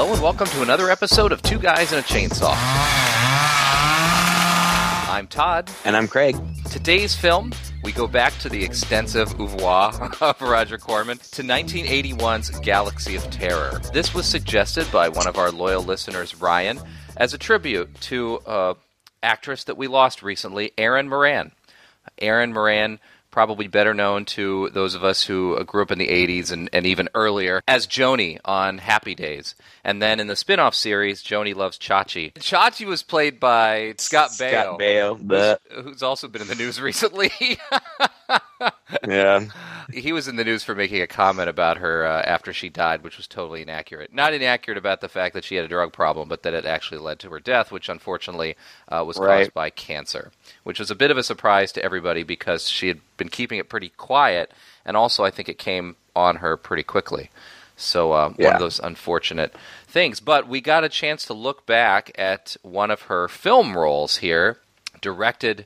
Hello and welcome to another episode of Two Guys and a Chainsaw. I'm Todd. And I'm Craig. Today's film, we go back to the extensive oeuvre of Roger Corman to 1981's Galaxy of Terror. This was suggested by one of our loyal listeners, Ryan, as a tribute to an actress that we lost recently, Erin Moran. Erin Moran probably better known to those of us who uh, grew up in the 80s and, and even earlier as Joanie on Happy Days. And then in the spin off series, Joanie Loves Chachi. Chachi was played by Scott Baio. Scott Baio. Who's, who's also been in the news recently. yeah. He was in the news for making a comment about her uh, after she died, which was totally inaccurate. Not inaccurate about the fact that she had a drug problem, but that it actually led to her death, which unfortunately uh, was Right. caused by cancer, which was a bit of a surprise to everybody because she had been keeping it pretty quiet, and also I think it came on her pretty quickly. So uh, one of those unfortunate things. But we got a chance to look back at one of her film roles here, directed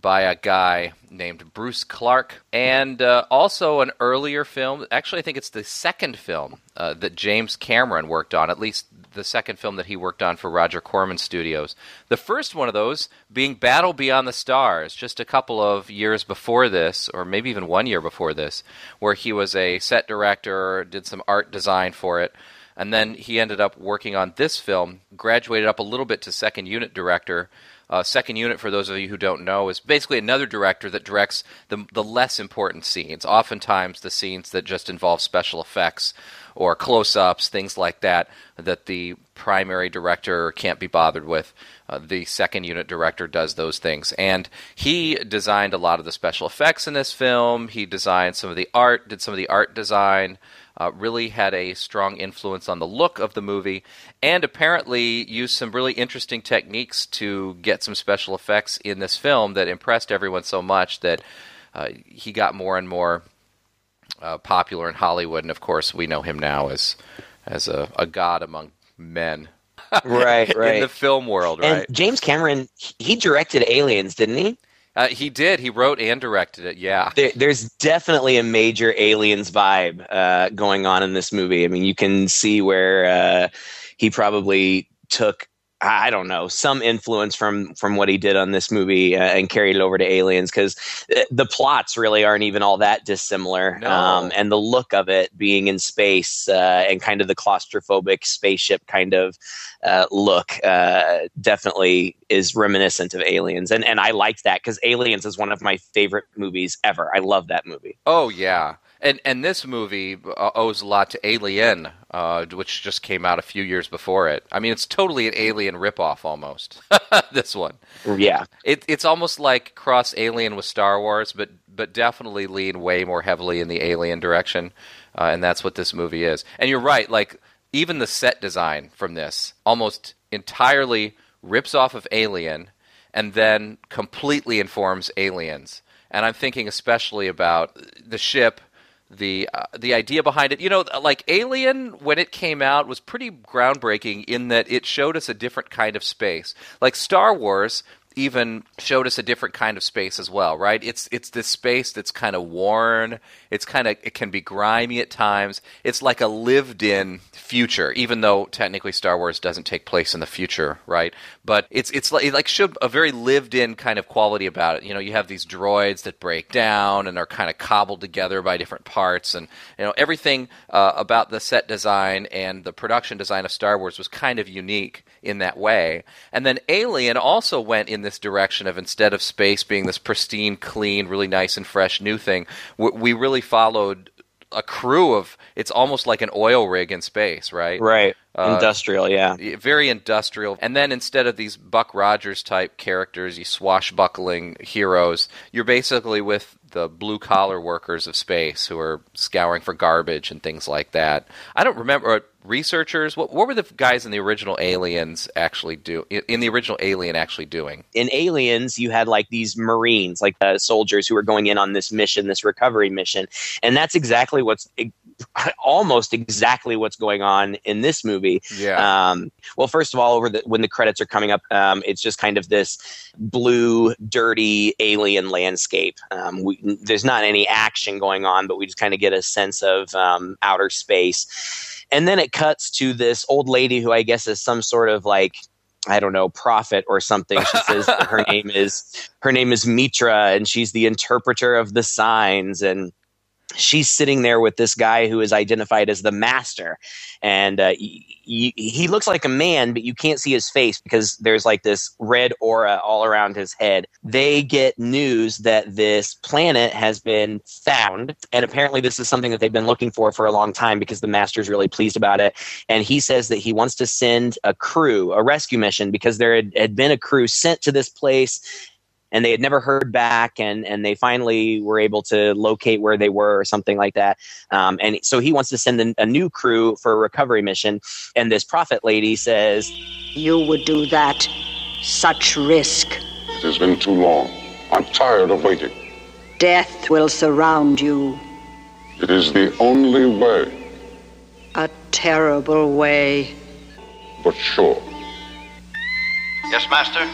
by a guy named Bruce Clark, and uh, also an earlier film. Actually, I think it's the second film uh, that James Cameron worked on, at least the second film that he worked on for Roger Corman Studios. The first one of those being Battle Beyond the Stars, just a couple of years before this, or maybe even one year before this, where he was a set director, did some art design for it. And then he ended up working on this film, graduated up a little bit to second unit director. Uh, second unit, for those of you who don't know, is basically another director that directs the, the less important scenes. Oftentimes, the scenes that just involve special effects or close ups, things like that, that the primary director can't be bothered with. Uh, the second unit director does those things. And he designed a lot of the special effects in this film. He designed some of the art, did some of the art design uh, really had a strong influence on the look of the movie, and apparently used some really interesting techniques to get some special effects in this film that impressed everyone so much that uh, he got more and more uh, popular in Hollywood. And of course, we know him now as as a, a god among men Right, right. in the film world, right? And James Cameron, he directed Aliens, didn't he? Uh, he did. He wrote and directed it. Yeah. There, there's definitely a major Aliens vibe uh, going on in this movie. I mean, you can see where uh, he probably took. I don't know some influence from from what he did on this movie uh, and carried it over to Aliens because the plots really aren't even all that dissimilar, No. um, and the look of it being in space uh, and kind of the claustrophobic spaceship kind of uh, look uh, definitely is reminiscent of Aliens, and and I liked that because Aliens is one of my favorite movies ever. I love that movie. Oh yeah, and and this movie uh, owes a lot to Alien, uh, which just came out a few years before it. I mean, it's totally an Alien ripoff almost. this one, Yeah, it, it's almost like cross Alien with Star Wars, but but definitely lean way more heavily in the Alien direction, uh, and that's what this movie is. And you're right, like even the set design from this almost entirely rips off of Alien, and then completely informs Aliens. And I'm thinking especially about the ship the uh, the idea behind it. You know, like Alien when it came out was pretty groundbreaking in that it showed us a different kind of space. Like Star Wars even showed us a different kind of space as well, right? It's it's this space that's kind of worn. It's kind of it can be grimy at times. It's like a lived-in future, even though technically Star Wars doesn't take place in the future, right? But it's it's like it like a very lived-in kind of quality about it. You know, you have these droids that break down and are kind of cobbled together by different parts, and you know everything uh, about the set design and the production design of Star Wars was kind of unique in that way. And then Alien also went in this direction of instead of space being this pristine, clean, really nice and fresh new thing, we, we really followed a crew of it's almost like an oil rig in space, right? right. Uh, Industrial, yeah. very industrial. And then instead of these Buck Rogers type characters, you swashbuckling heroes, you're basically with the blue collar workers of space who are scouring for garbage and things like that. I don't remember researchers. What, what were the guys in the original Aliens actually do? In, the original Alien, actually doing? in Aliens, you had like these Marines, like uh, soldiers who were going in on this mission, this recovery mission, and that's exactly what's almost exactly what's going on in this movie. Yeah. Um, well, first of all, over the when the credits are coming up, um, it's just kind of this blue, dirty alien landscape. Um, we, there's not any action going on, but we just kind of get a sense of um, outer space. And then it cuts to this old lady who I guess is some sort of like I don't know, prophet or something. She says her name is her name is Mitra and she's the interpreter of the signs and she's sitting there with this guy who is identified as the master. And uh, he, he looks like a man but you can't see his face because there's like this red aura all around his head. They get news that this planet has been found. And apparently this is something that they've been looking for for a long time because the master's really pleased about it. And he says that he wants to send a crew a rescue mission because there had, had been a crew sent to this place and they had never heard back and and they finally were able to locate where they were or something like that. Um, and so he wants to send a, a new crew for a recovery mission. And this prophet lady says you would do that. Such risk. It has been too long. I'm tired of waiting. Death will surround you. It is the only way. A terrible way. But sure. Yes master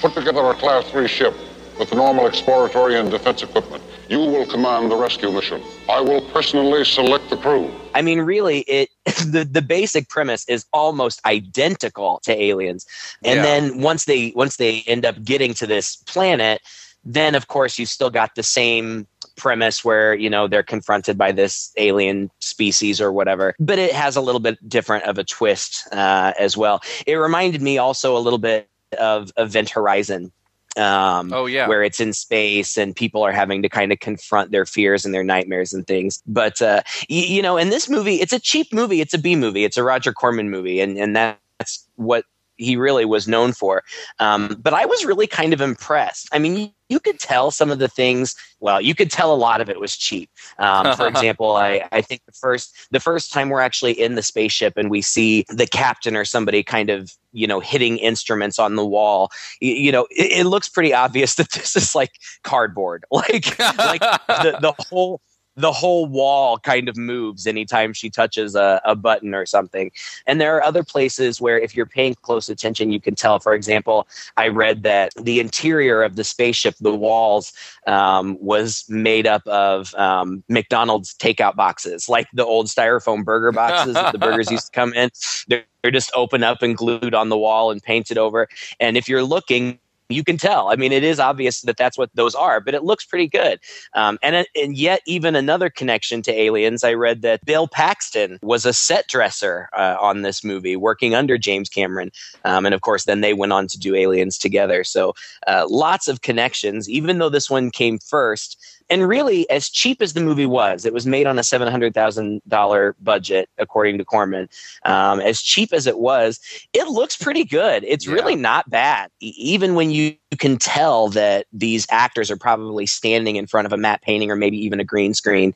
Put together a Class 3 ship with the normal exploratory and defense equipment. You will command the rescue mission. I will personally select the crew. I mean, really, it the, the basic premise is almost identical to Aliens. And Yeah. then once they once they end up getting to this planet, then of course you've still got the same premise where you know they're confronted by this alien species or whatever but it has a little bit different of a twist uh, as well it reminded me also a little bit of event horizon um, Oh, yeah. where it's in space and people are having to kind of confront their fears and their nightmares and things. But uh, y- you know, in this movie, it's a cheap movie. It's a B movie. It's a Roger Corman movie, and and that's what he really was known for. Um, but I was really kind of impressed. I mean, you, could tell some of the things. Well, you could tell a lot of it was cheap. Um, for example, I, I think the first the first time we're actually in the spaceship and we see the captain or somebody kind of you know hitting instruments on the wall, you, you know, it, it looks pretty obvious that this is like cardboard, like like the, the whole the whole wall kind of moves anytime she touches a, a button or something. And there are other places where, if you're paying close attention, you can tell. For example, I read that the interior of the spaceship, the walls, um, was made up of um, McDonald's takeout boxes, like the old styrofoam burger boxes that the burgers used to come in. They're, they're just open up and glued on the wall and painted over. And if you're looking, you can tell. I mean, it is obvious that that's what those are, but it looks pretty good. Um, and and yet, even another connection to Aliens, I read that Bill Paxton was a set dresser uh, on this movie, working under James Cameron, um, and of course, then they went on to do Aliens together. So, uh, lots of connections. Even though this one came first. And really, as cheap as the movie was, it was made on a seven hundred thousand dollar budget, according to Corman. Um, as cheap as it was, it looks pretty good. It's Yeah. really not bad, even when you you can tell that these actors are probably standing in front of a matte painting or maybe even a green screen.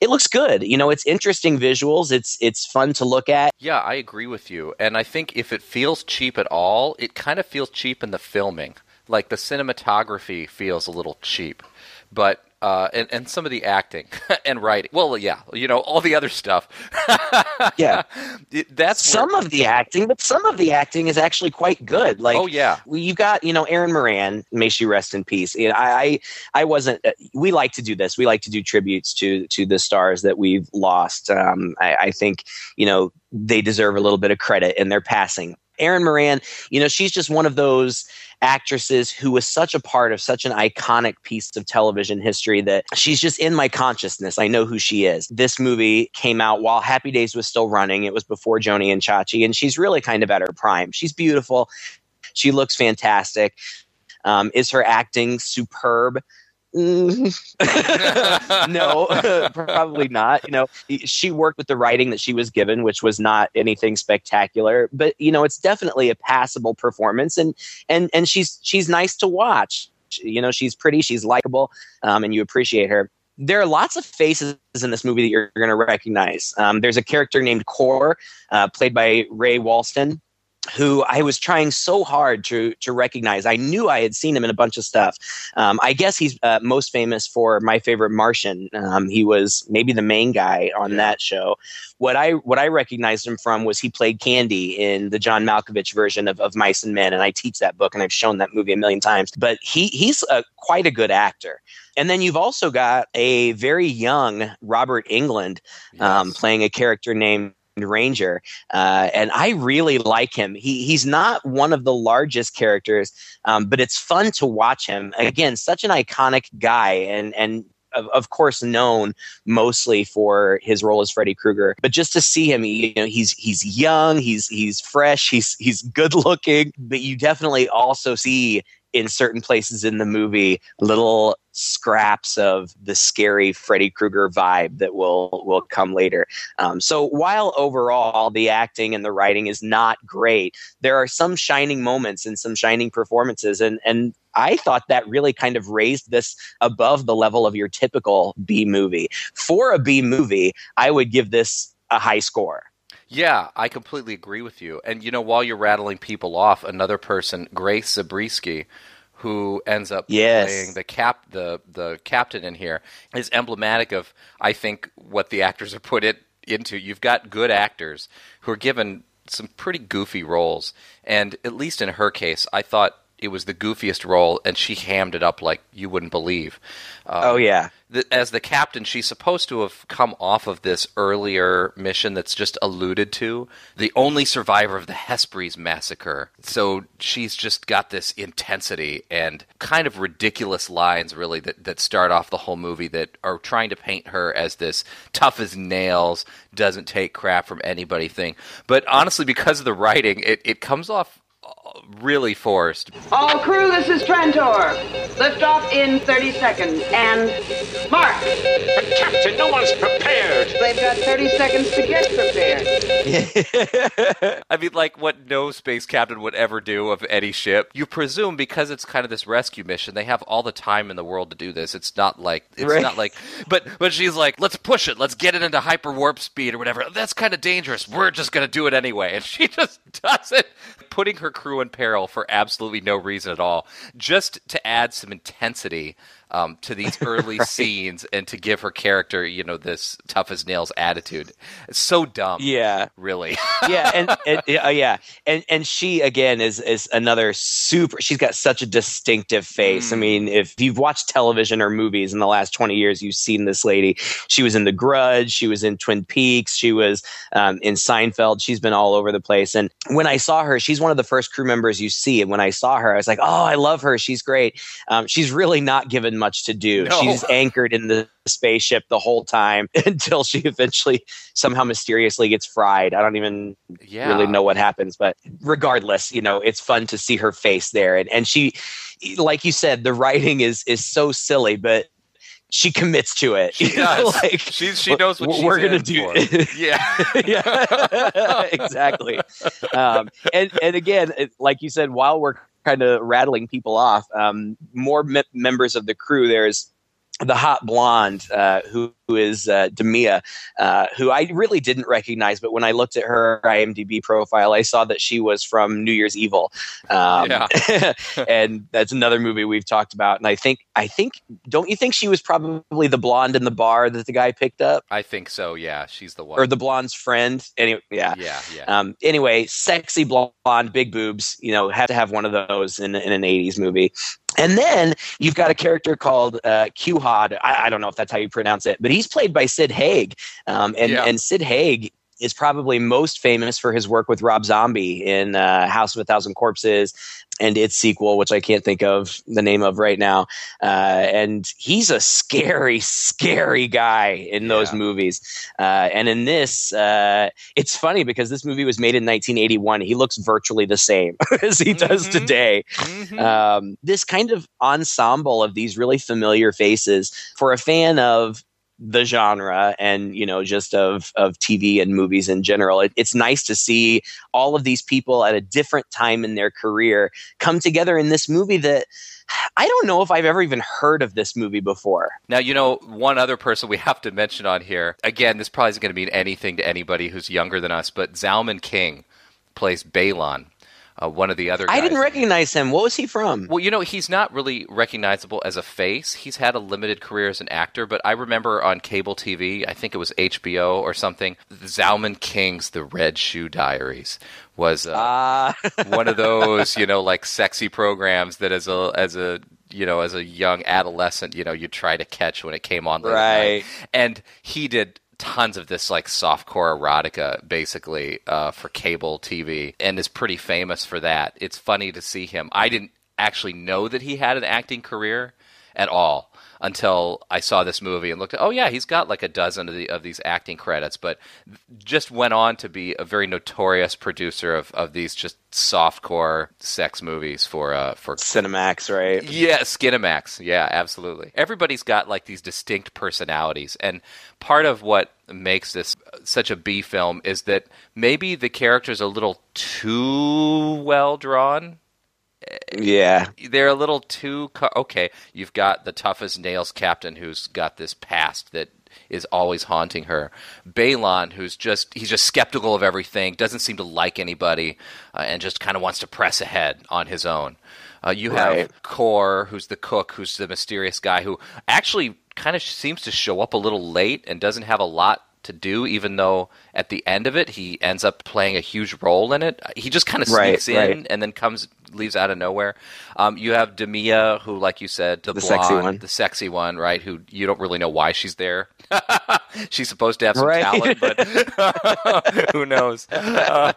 It looks good. You know, it's interesting visuals. It's it's fun to look at. Yeah, I agree with you. And I think if it feels cheap at all, it kind of feels cheap in the filming. Like the cinematography feels a little cheap. But uh, and, and some of the acting and writing. Well, yeah, you know, all the other stuff. Yeah. That's where- some of the acting, but some of the acting is actually quite good. Like Oh, yeah. well, you got you know Erin Moran, may she rest in peace. You know, I I, I wasn't. uh, We like to do this. We like to do tributes to to the stars that we've lost. Um, I, I think you know they deserve a little bit of credit in their passing. Erin Moran, you know, she's just one of those actresses who was such a part of such an iconic piece of television history that she's just in my consciousness. I know who she is. This movie came out while Happy Days was still running. It was before Joanie and Chachi, and she's really kind of at her prime. She's beautiful. She looks fantastic. Um, is her acting superb? Mm. no, probably not. You know, she worked with the writing that she was given, which was not anything spectacular, but you know, it's definitely a passable performance, and and and she's she's nice to watch. You know, she's pretty, she's likable, um, and you appreciate her. There are lots of faces in this movie that you're going to recognize. Um, there's a character named Core, uh, played by Ray Walston who I was trying so hard to to recognize. I knew I had seen him in a bunch of stuff. Um, I guess he's uh, most famous for My Favorite Martian. Um, he was maybe the main guy on that show. What I what I recognized him from was he played Candy in the John Malkovich version of, of Mice and Men, and I teach that book and I've shown that movie a million times. But he he's a, quite a good actor. And then you've also got a very young Robert Englund um, Yes. playing a character named Ranger, uh, and I really like him. He he's not one of the largest characters, um, but it's fun to watch him. Again, such an iconic guy, and and of, of course known mostly for his role as Freddy Krueger. But just to see him, you know, he's he's young, he's he's fresh, he's he's good looking. But you definitely also see in certain places in the movie little scraps of the scary Freddy Krueger vibe that will will come later. Um, so while overall the acting and the writing is not great, there are some shining moments and some shining performances, and and I thought that really kind of raised this above the level of your typical B movie. For a B movie, I would give this a high score. Yeah, I completely agree with you. And you know, while you're rattling people off, another person, Grace Zabriskie, who ends up Yes. playing the cap the the captain in here, is emblematic of I think what the actors are put it into. You've got good actors who are given some pretty goofy roles, and at least in her case, I thought it was the goofiest role, and she hammed it up like you wouldn't believe. Um, oh yeah. the, as the captain, she's supposed to have come off of this earlier mission that's just alluded to. The only survivor of the Hesperies massacre. So she's just got this intensity and kind of ridiculous lines, really, that, that start off the whole movie that are trying to paint her as this tough as nails, doesn't take crap from anybody thing. But honestly, because of the writing, it, it comes off really forced. All crew, this is Trantor. Lift off in 30 seconds. And mark. But Captain, no one's prepared. They've got 30 seconds to get prepared. I mean, like what no space captain would ever do of any ship. You presume because it's kind of this rescue mission, they have all the time in the world to do this. It's not like it's Right. not like, but but she's like, let's push it, let's get it into hyper warp speed or whatever. That's kind of dangerous. We're just gonna do it anyway, and she just does it, putting her crew in peril for absolutely no reason at all, just to add some intensity. Um, to these early scenes and to give her character, you know, this tough as nails attitude. It's so dumb. Yeah. Really. yeah, and, and uh, yeah, and and she again is is another super. She's got such a distinctive face. I mean, if you've watched television or movies in the last twenty years, you've seen this lady. She was in The Grudge. She was in Twin Peaks. She was um, in Seinfeld. She's been all over the place. And when I saw her, she's one of the first crew members you see. And when I saw her, I was like, oh, I love her. She's great. Um, she's really not given much to do. No. She's anchored in the spaceship the whole time until she eventually somehow mysteriously gets fried. I don't even Yeah. really know what happens, but regardless, you know, it's fun to see her face there. And and she like you said, the writing is is so silly, but she commits to it. She does. like She's, she knows what we're gonna do. for. Yeah. yeah, exactly. Um, and and again, it- like you said, while we're kind of rattling people off, um, more me- members of the crew. There's the hot blonde uh, who, who is uh, Demia, uh, who I really didn't recognize, but when I looked at her IMDb profile, I saw that she was from New Year's Evil, um, and that's another movie we've talked about. And I think, I think, don't you think she was probably the blonde in the bar that the guy picked up, I think so. Yeah, she's the one. or the blonde's friend? Anyway, yeah. yeah, yeah. Um, anyway, sexy blonde, big boobs. You know, had to have one of those in, in an '80s movie. And then you've got a character called uh, Q-Hod. I, I don't know if that's how you pronounce it, but he's played by Sid Haig. Um, and, Yeah. and Sid Haig is probably most famous for his work with Rob Zombie in uh, House of a Thousand Corpses and its sequel, which I can't think of the name of right now. Uh, and he's a scary, scary guy in those Yeah. movies. Uh, and in this, uh, it's funny because this movie was made in 1981. He looks virtually the same as he does Mhm. today. Mhm. Um, this kind of ensemble of these really familiar faces for a fan of the genre and you know just of of TV and movies in general it, it's nice to see all of these people at a different time in their career come together in this movie that I don't know if I've ever even heard of this movie before. Now, you know, one other person we have to mention on here. Again, this probably isn't going to mean anything to anybody who's younger than us, but Zalman King plays Balon, uh, one of the other guys. I didn't recognize him. What was he from? Well, you know, he's not really recognizable as a face. He's had a limited career as an actor, but I remember on cable TV, I think it was HBO or something, Zalman King's The Red Shoe Diaries was uh, Ah, one of those, you know, like sexy programs that as a as a you know as a young adolescent, you know, you try to catch when it came on. at night. Right. And he did tons of this like softcore erotica basically uh, for cable TV and is pretty famous for that. It's funny to see him. I didn't actually know that he had an acting career at all until I saw this movie and looked at, oh yeah, he's got like a dozen of, the, of these acting credits, but just went on to be a very notorious producer of, of these just softcore sex movies for uh, for Cinemax, right? Yeah, Skinemax. Yeah, absolutely. Everybody's got like these distinct personalities, and part of what makes this such a B film is that maybe the characters are a little too well drawn Yeah. they're a little too co- okay. You've got the toughest nails captain who's got this past that is always haunting her. Balon, who's just he's just skeptical of everything, doesn't seem to like anybody, uh, and just kind of wants to press ahead on his own. Uh, you have Right. Who's the cook, who's the mysterious guy who actually kind of seems to show up a little late and doesn't have a lot to do, even though at the end of it he ends up playing a huge role in it. He just kind of Right, sneaks in right. and then comes leaves out of nowhere. Um, you have Demia, who, like you said, the, The blonde, sexy one. the sexy one, right? Who you don't really know why she's there. she's supposed to have some Right. talent, but who knows? Uh,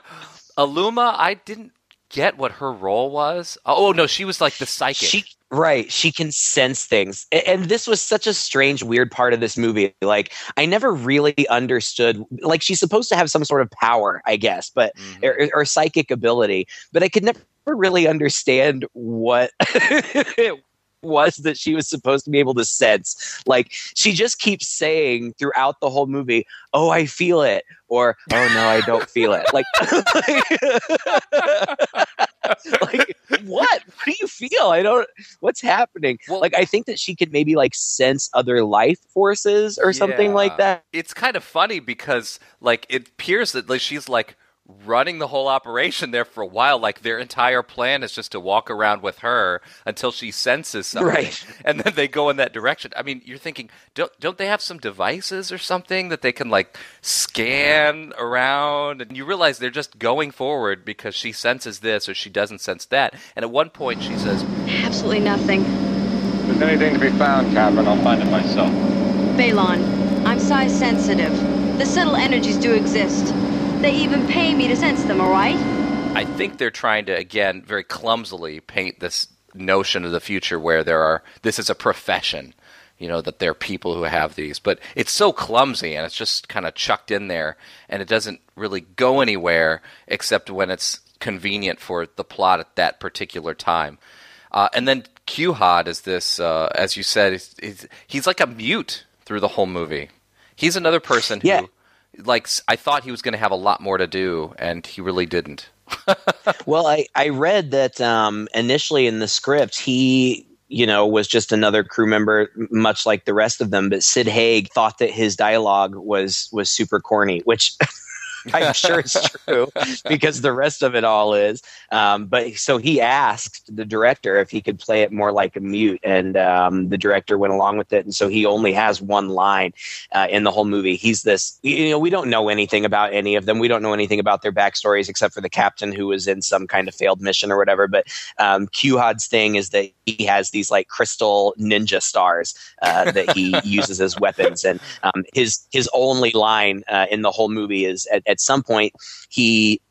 Aluma, I didn't get what her role was. Oh no, she was like the psychic. She right, she can sense things. And this was such a strange weird part of this movie. Like I never really understood like she's supposed to have some sort of power, I guess, but Mhm. or, or psychic ability, but I could never really understand what it was that she was supposed to be able to sense. Like she just keeps saying throughout the whole movie, "Oh, I feel it," or "Oh no, I don't feel it." Like, like what? What do you feel? I don't. What's happening? Well- like, I think that she could maybe like sense other life forces or something like that. it's kind of funny because like it appears that like, she's like running the whole operation there for a while like their entire plan is just to walk around with her until she senses something Right. and then they go in that direction i mean you're thinking don't don't they have some devices or something that they can like scan around and you realize they're just going forward because she senses this or she doesn't sense that and at one point she says Absolutely nothing. If there's anything to be found, Captain, I'll find it myself. Balon, I'm psi sensitive. The subtle energies do exist. They even pay me to sense them, alright? I think they're trying to again very clumsily paint this notion of the future where there are this is a profession, you know, that there are people who have these, but it's so clumsy and it's just kind of chucked in there and it doesn't really go anywhere except when it's convenient for the plot at that particular time. Uh, and then Q-Hod is this, uh, as you said, he's, he's, he's like a mute through the whole movie. He's another person who, Yeah. Like, I thought he was going to have a lot more to do, and he really didn't. Well, I, I read that um, initially in the script, he, you know, was just another crew member, much like the rest of them. But Sid Haig thought that his dialogue was was super corny, which I'm sure it's true because the rest of it all is. Um, but so he asked the director if he could play it more like a mute, and um, the director went along with it. And so he only has one line uh, in the whole movie. He's this, you know, we don't know anything about any of them. We don't know anything about their backstories except for the captain who was in some kind of failed mission or whatever. But um, Q-Hod's thing is that he has these like crystal ninja stars uh, that he uses as weapons, and um, his his only line uh, in the whole movie is at, at some point he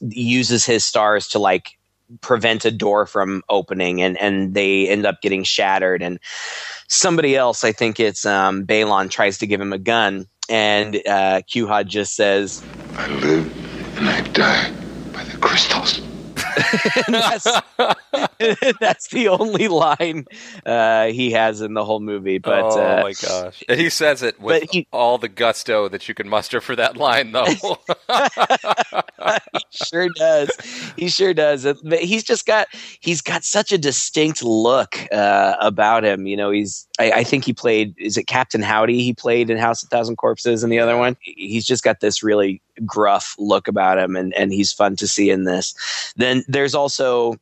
uses his stars to like prevent a door from opening and and they end up getting shattered and somebody else i think it's um balon tries to give him a gun and uh Q-Hod just says I live and I die by the crystals. that's, that's the only line uh he has in the whole movie but oh uh, my gosh! And he says it with he- all the gusto that you can muster for that line, though. he sure does. He sure does. But He's just got he's got such a distinct look uh, about him. You know, he's I, I think he played is it Captain Howdy he played in House of Thousand Corpses and the other one. He's just got this really gruff look about him and, and he's fun to see in this. Then there's also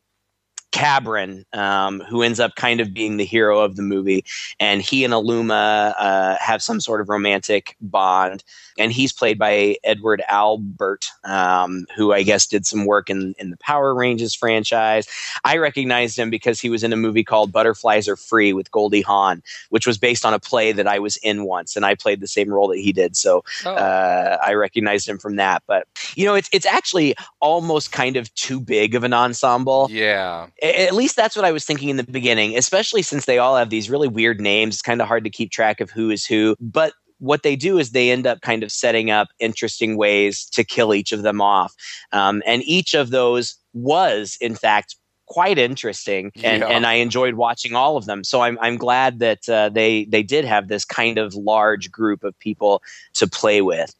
Cabron, um, who ends up kind of being the hero of the movie, and he and Aluma uh, have some sort of romantic bond. And he's played by Edward Albert, um, who I guess did some work in in the Power Rangers franchise. I recognized him because he was in a movie called Butterflies Are Free with Goldie Hawn, which was based on a play that I was in once, and I played the same role that he did. So Oh. uh, I recognized him from that. But you know, it's it's actually almost kind of too big of an ensemble. Yeah. A- At least that's what I was thinking in the beginning, especially since they all have these really weird names. It's kind of hard to keep track of who is who. But what they do is they end up kind of setting up interesting ways to kill each of them off. Um, and each of those was, in fact, quite interesting and, Yeah. and I enjoyed watching all of them. So I'm, I'm glad that uh, they, they did have this kind of large group of people to play with.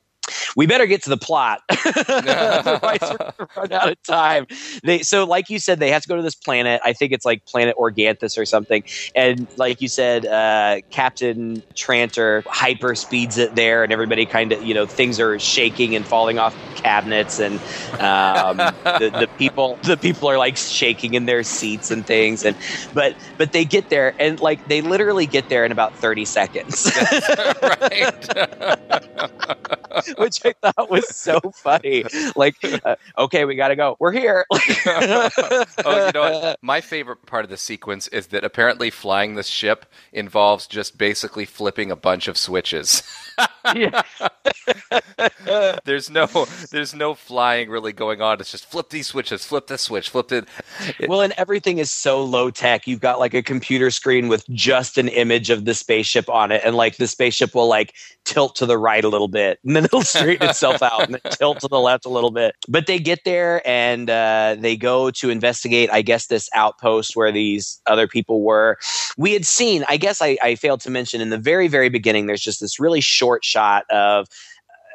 We better get to the plot. Otherwise, we're gonna run out of time. They so, like you said, they have to go to this planet. I think it's like Planet Organthus or something. And like you said, uh, Captain Trantor hyper speeds it there, and everybody kind of you know things are shaking and falling off cabinets, and um, the, the people the people are like shaking in their seats and things. And but but they get there, and like they literally get there in about thirty seconds. right. which I thought was so funny. Like, uh, okay, we got to go. We're here. oh, you know what? My favorite part of the sequence is that apparently flying the ship involves just basically flipping a bunch of switches. There's no there's no flying really going on. It's just flip these switches, flip this switch, flip it. well, and everything is so low tech. You've got like a computer screen with just an image of the spaceship on it, and like the spaceship will like tilt to the right a little bit, and then it'll straighten itself out, and then tilt to the left a little bit. But they get there and uh, they go to investigate. I guess this outpost where these other people were. We had seen. I guess I, I failed to mention in the very very beginning. There's just this really short shot of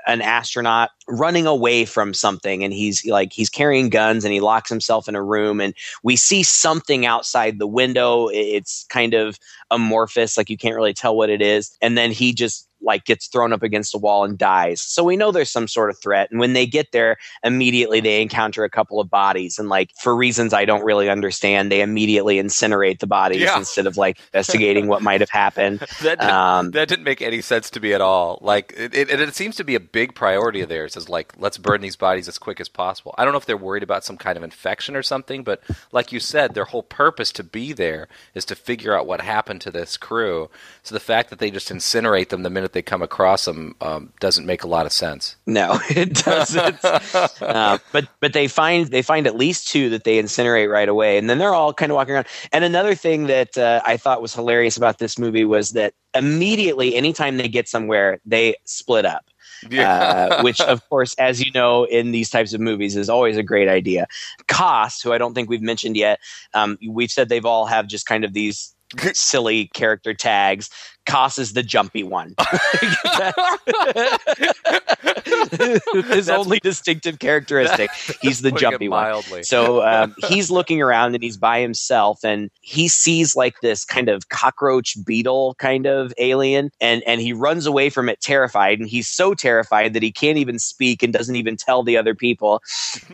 an astronaut running away from something and he's like he's carrying guns and he locks himself in a room and we see something outside the window. It's kind of amorphous like you can't really tell what it is. And then he just like gets thrown up against a wall and dies so we know there's some sort of threat and when they get there immediately they encounter a couple of bodies and like for reasons i don't really understand they immediately incinerate the bodies Yeah. instead of like investigating what might have happened That didn't, Um, that didn't make any sense to me at all. Like it, it, it seems to be a big priority of theirs is like let's burn these bodies as quick as possible. I don't know if they're worried about some kind of infection or something, but like you said, their whole purpose to be there is to figure out what happened to this crew. So the fact that they just incinerate them the minute they come across them um, doesn't make a lot of sense. No, it doesn't. uh, but but they find they find at least two that they incinerate right away, and then they're all kind of walking around. And another thing that uh, I thought was hilarious about this movie was that immediately, anytime they get somewhere, they split up. uh, which, of course, as you know, in these types of movies, is always a great idea. Koss, who I don't think we've mentioned yet, um, we've said they've all have just kind of these silly character tags. Koss is the jumpy one. His only distinctive characteristic. He's the jumpy one. So um, he's looking around and he's by himself and he sees like this kind of cockroach beetle kind of alien and and he runs away from it terrified and he's so terrified that he can't even speak and doesn't even tell the other people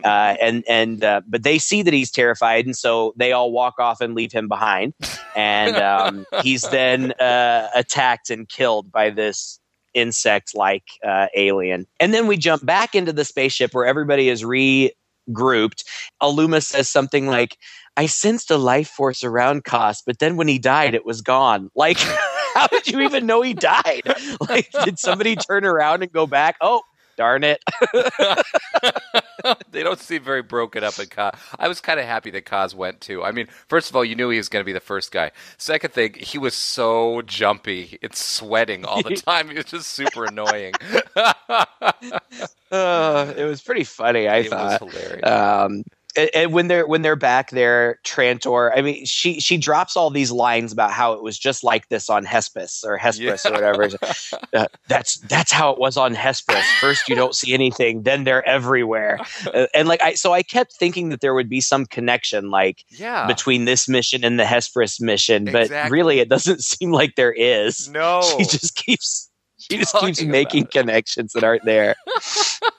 uh, and and uh, but they see that he's terrified and so they all walk off and leave him behind and um, he's then uh, attacked and killed by this insect like uh, alien. And then we jump back into the spaceship where everybody is regrouped. Aluma says something like, I sensed a life force around Koss, but then when he died, it was gone. Like, how did you even know he died? Like, did somebody turn around and go back? Oh, darn it. they don't seem very broken up at Kaz. I was kind of happy that Kaz went too. I mean, first of all, you knew he was going to be the first guy. Second thing, he was so jumpy. It's sweating all the time. He was just super annoying. Uh, it was pretty funny, I it thought. was hilarious. um and, and when they're when they're back there trantor i mean she she drops all these lines about how it was just like this on hespus or hesperus or whatever. Uh, that's that's how it was on hesperus first you don't see anything then they're everywhere. Uh, and like i so i kept thinking that there would be some connection like yeah. between this mission and the hesperus mission but Exactly. really it doesn't seem like there is. No. she just keeps she just keeps making connections that aren't there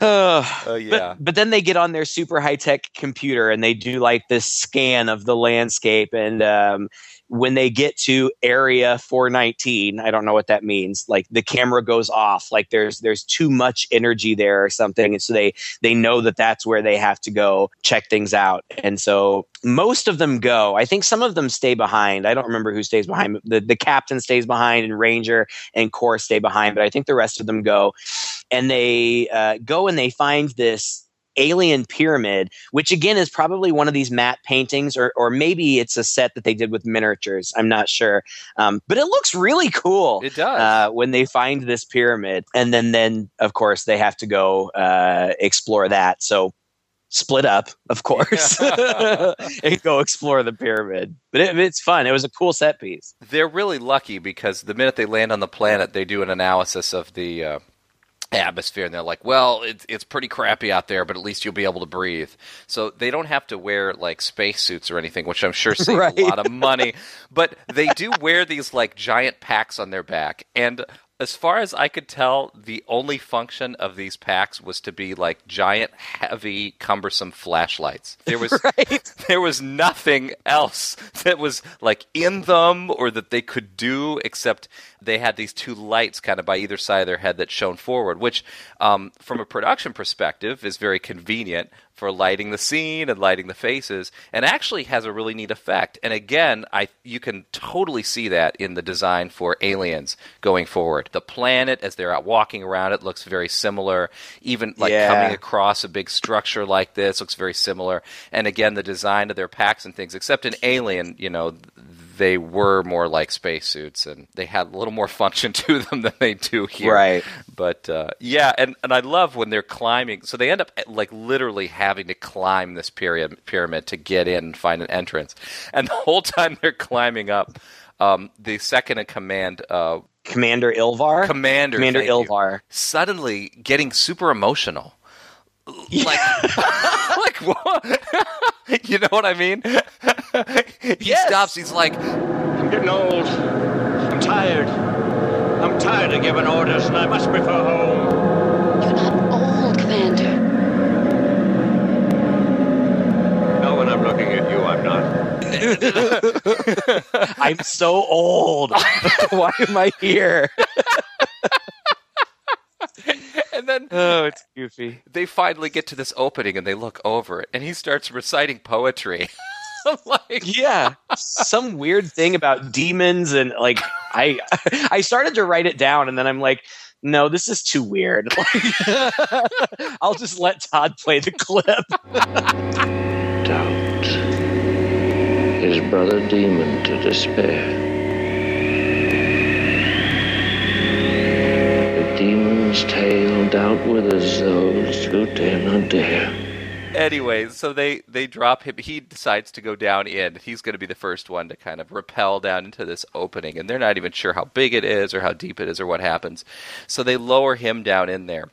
Oh yeah. But, but then they get on their super high tech computer and they do like this scan of the landscape. And um, when they get to area 419, I don't know what that means. Like the camera goes off. Like there's there's too much energy there or something. And so they they know that that's where they have to go check things out. And so most of them go. I think some of them stay behind. I don't remember who stays behind. The the captain stays behind, and Ranger and Core stay behind. But I think the rest of them go, and they uh, go and they find this alien pyramid, which again is probably one of these matte paintings, or or maybe it's a set that they did with miniatures. I'm not sure, um, but it looks really cool. It does. uh, when they find this pyramid, and then then of course they have to go uh, explore that. So split up, of course, and go explore the pyramid. But it, it's fun. It was a cool set piece. They're really lucky because the minute they land on the planet, they do an analysis of the uh, atmosphere, and they're like, "Well, it's it's pretty crappy out there, but at least you'll be able to breathe." So they don't have to wear like spacesuits or anything, which I'm sure saves Right. a lot of money. but they do wear these like giant packs on their back, and as far as I could tell, the only function of these packs was to be like giant, heavy, cumbersome flashlights. There was Right. there was nothing else that was like in them or that they could do except they had these two lights kind of by either side of their head that shone forward, which, um, from a production perspective, is very convenient for lighting the scene and lighting the faces, and actually has a really neat effect. And again, I you can totally see that in the design for Aliens going forward. The planet, as they're out walking around, it looks very similar. Even like Yeah. coming across a big structure like this looks very similar. And again, the design of their packs and things, except in Alien, you know, they were more like spacesuits and they had a little more function to them than they do here. Right. But uh, yeah, and, and I love when they're climbing. So they end up like literally having to climb this pyramid pyramid to get in and find an entrance. And the whole time they're climbing up, um, the second in command, uh, Commander Ilvar. Commander, Commander thank you, Ilvar. suddenly getting super emotional. Like, like what? you know what I mean? he Yes. stops. He's like, I'm getting old. I'm tired. I'm tired of giving orders, and I much prefer home. You're not old, Commander. No, when I'm looking at you, I'm not. I'm so old. Why am I here? And then Oh, it's goofy. they finally get to this opening and they look over it, and he starts reciting poetry. Like, Yeah, some weird thing about demons and like I I started to write it down and then I'm like, no, this is too weird. I'll just let Todd play the clip. doubt. His brother demon to despair. The demon's tail doubt withers those who dare not dare. anyway, so they they drop him. He decides to go down in. He's going to be the first one to kind of rappel down into this opening, and they're not even sure how big it is or how deep it is or what happens. So they lower him down in there.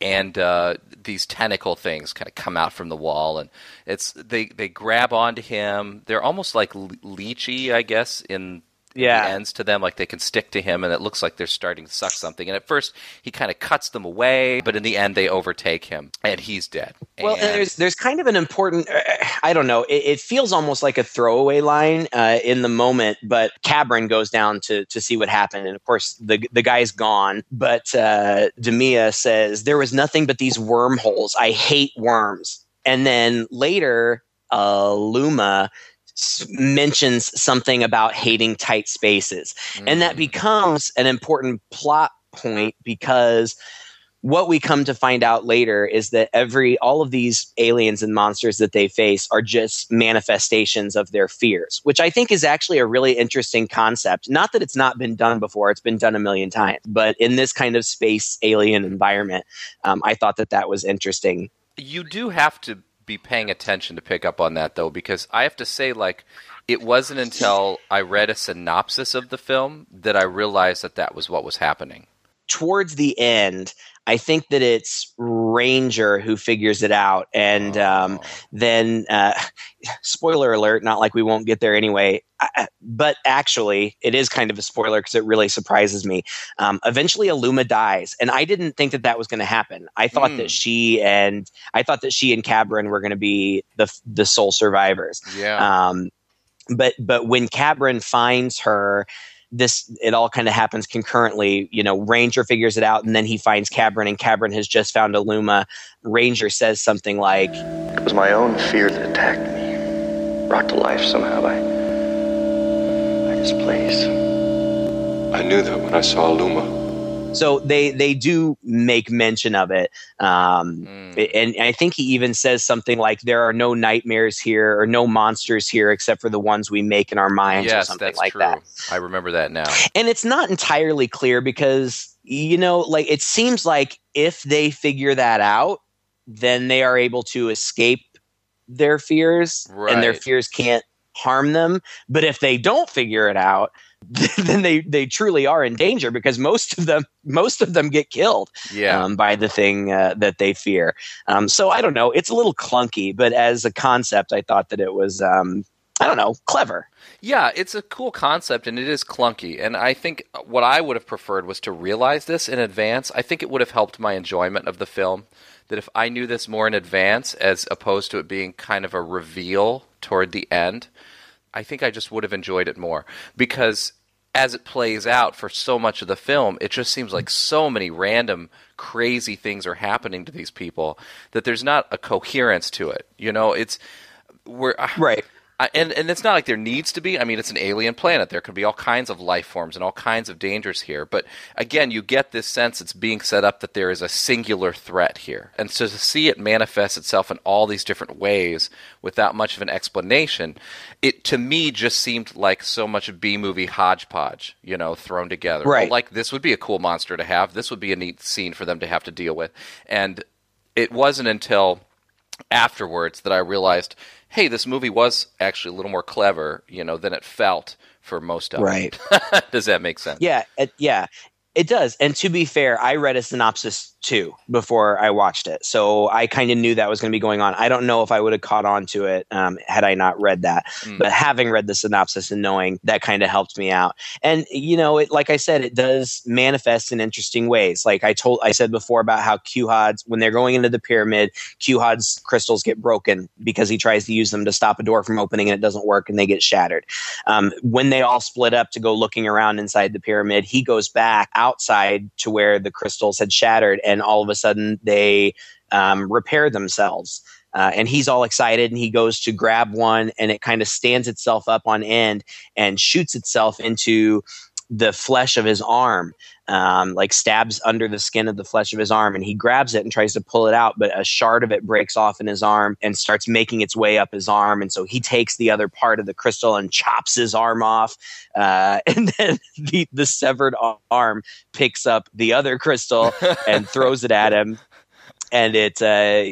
And uh, these tentacle things kind of come out from the wall, and it's they they grab onto him. They're almost like leechy, I guess, in Yeah. ends to them, like they can stick to him, and it looks like they're starting to suck something. And at first, he kind of cuts them away, but in the end, they overtake him, and he's dead. Well, and there's there's kind of an important. uh, I don't know. It, it feels almost like a throwaway line uh, in the moment, but Cabron goes down to to see what happened, and of course the the guy's gone. But uh, Demia says there was nothing but these wormholes. I hate worms. And then later, uh, Luma mentions something about hating tight spaces, and that becomes an important plot point because what we come to find out later is that every all of these aliens and monsters that they face are just manifestations of their fears which i think is actually a really interesting concept. Not that it's not been done before it's been done a million times but in this kind of space alien environment um, i thought that that was interesting. You do have to be paying attention to pick up on that, though, because I have to say, like, it wasn't until I read a synopsis of the film that I realized that that was what was happening. Towards the end, I think that it's Ranger who figures it out, and um, Oh. then uh, spoiler alert. Not like we won't get there anyway, I, but actually, it is kind of a spoiler because it really surprises me. Um, eventually, Aluma dies, and I didn't think that that was going to happen. I thought Hmm. that she and I thought that she and Cabron were going to be the the sole survivors. yeah. Um, but but when Cabron finds her, this it all kind of happens concurrently. You know, Ranger figures it out, and then he finds Cabron, and Cabron has just found Aluma. Ranger says something like, It was my own fear that attacked me, brought to life somehow by, by this place. I knew that when I saw Luma. So they they do make mention of it um, Mm. and i think he even says something like there are no nightmares here or no monsters here except for the ones we make in our minds or yes, something that's like true. that I remember that now. and it's not entirely clear because you know like it seems like if they figure that out then they are able to escape their fears and their fears can't harm them but if they don't figure it out then they they truly are in danger because most of them most of them get killed Yeah. um, by the thing uh, that they fear um, so i don't know it's a little clunky but as a concept i thought that it was um, i don't know clever Yeah, it's a cool concept and it is clunky. And I think what I would have preferred was to realize this in advance. I think it would have helped my enjoyment of the film. That if I knew this more in advance, as opposed to it being kind of a reveal toward the end, I think I just would have enjoyed it more. Because as it plays out for so much of the film, it just seems like so many random, crazy things are happening to these people that there's not a coherence to it. You know, it's. We're, right I, and and it's not like there needs to be. I mean, it's an alien planet. There could be all kinds of life forms and all kinds of dangers here. But again, you get this sense it's being set up that there is a singular threat here, and so to see it manifest itself in all these different ways without much of an explanation, it to me just seemed like so much B movie hodgepodge, you know, thrown together. Right. like this would be a cool monster to have. This would be a neat scene for them to have to deal with, and it wasn't until afterwards that I realized, hey, this movie was actually a little more clever, you know, than it felt for most of Right. it. Does that make sense? Yeah, it, yeah, it does. And to be fair, I read a synopsis too before I watched it, so I kind of knew that was going to be going on. I don't know if I would have caught on to it um, had I not read that, Mm. but having read the synopsis and knowing that kind of helped me out. And you know, it like I said, it does manifest in interesting ways. Like I told, I said before about how Q-Hod's when they're going into the pyramid, Q-Hod's crystals get broken because he tries to use them to stop a door from opening and it doesn't work and they get shattered. Um, when they all split up to go looking around inside the pyramid, he goes back outside to where the crystals had shattered, and all of a sudden they um, repair themselves. Uh, and he's all excited, and he goes to grab one, and it kind of stands itself up on end and shoots itself into the flesh of his arm, um, like stabs under the skin of the flesh of his arm, and he grabs it and tries to pull it out, but a shard of it breaks off in his arm and starts making its way up his arm, and so he takes the other part of the crystal and chops his arm off, uh, and then the, the severed arm picks up the other crystal and throws it at him. And it uh,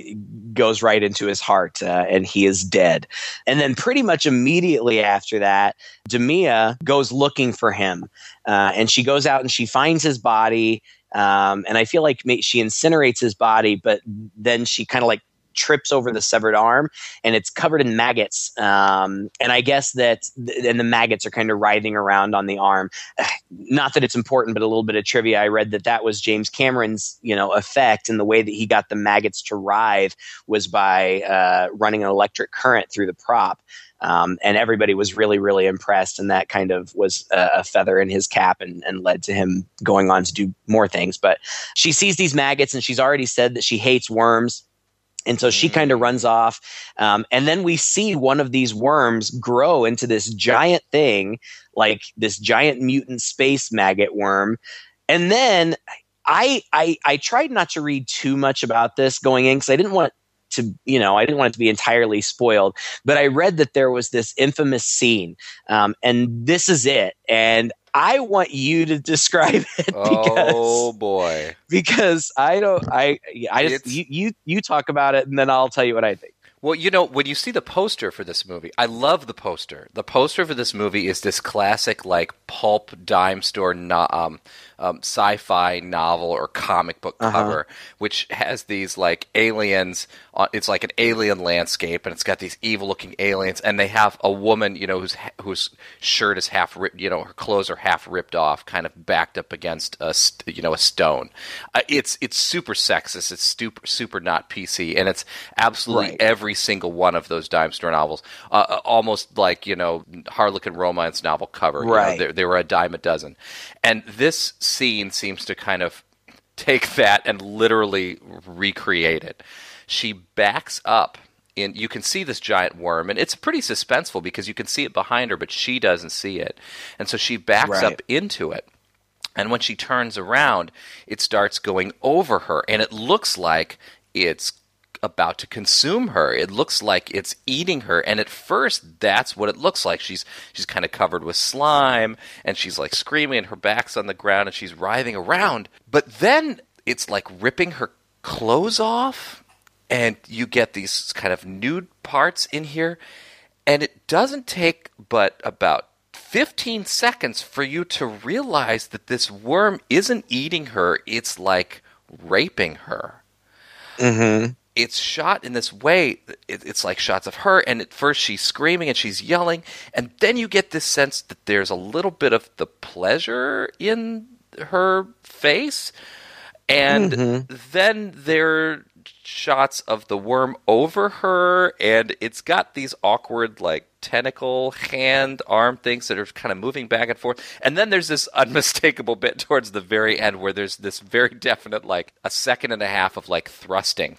goes right into his heart, uh, and he is dead. And then, pretty much immediately after that, Demia goes looking for him, uh, and she goes out and she finds his body. Um, and I feel like she incinerates his body, but then she kind of like trips over the severed arm, and it's covered in maggots. Um, and I guess that, and the maggots are kind of writhing around on the arm. Not that it's important, but a little bit of trivia. I read that that was James Cameron's, you know, effect, and the way that he got the maggots to writhe was by uh, running an electric current through the prop. Um, and everybody was really, really impressed, and that kind of was a, a feather in his cap and, and led to him going on to do more things. But she sees these maggots, and she's already said that she hates worms. And so she kind of runs off. Um, and then we see one of these worms grow into this giant thing, like this giant mutant space maggot worm. And then I, I, I tried not to read too much about this going in because I didn't want to, you know, I didn't want it to be entirely spoiled. But I read that there was this infamous scene, um, and this is it. And I want you to describe it because Oh boy. because I don't I I just you, you you talk about it and then I'll tell you what I think. Well, you know, when you see the poster for this movie, I love the poster. The poster for this movie is this classic, like, pulp dime store no, um, um, sci fi novel or comic book Uh-huh. cover, which has these, like, aliens. On, it's like an alien landscape, and it's got these evil looking aliens, and they have a woman, you know, whose, whose shirt is half ripped, you know, her clothes are half ripped off, kind of backed up against a, st- you know, a stone. Uh, it's, it's super sexist. It's super, super not PC, and it's absolutely Right. every single one of those dime store novels, uh, uh, almost like you know Harlequin romance novel cover. You know, Right. there, there were a dime a dozen, and this scene seems to kind of take that and literally recreate it. She backs up. and you can see this giant worm, and it's pretty suspenseful because you can see it behind her, but she doesn't see it. And so she backs Right. up into it. And when she turns around, it starts going over her, and it looks like it's about to consume her. It looks like it's eating her, and at first, that's what it looks like. She's she's kind of covered with slime, and she's like screaming, and her back's on the ground, and she's writhing around. But then it's like ripping her clothes off, and you get these kind of nude parts in here, and it doesn't take but about 15 seconds for you to realize that this worm isn't eating her, it's like raping her. Mm-hmm. It's shot in this way, it, it's like shots of her, and at first she's screaming and she's yelling, and then you get this sense that there's a little bit of the pleasure in her face, and mm-hmm. then there shots of the worm over her, and it's got these awkward, like, tentacle, hand, arm things that are kind of moving back and forth. And then there's this unmistakable bit towards the very end where there's this very definite, like, a second and a half of, like, thrusting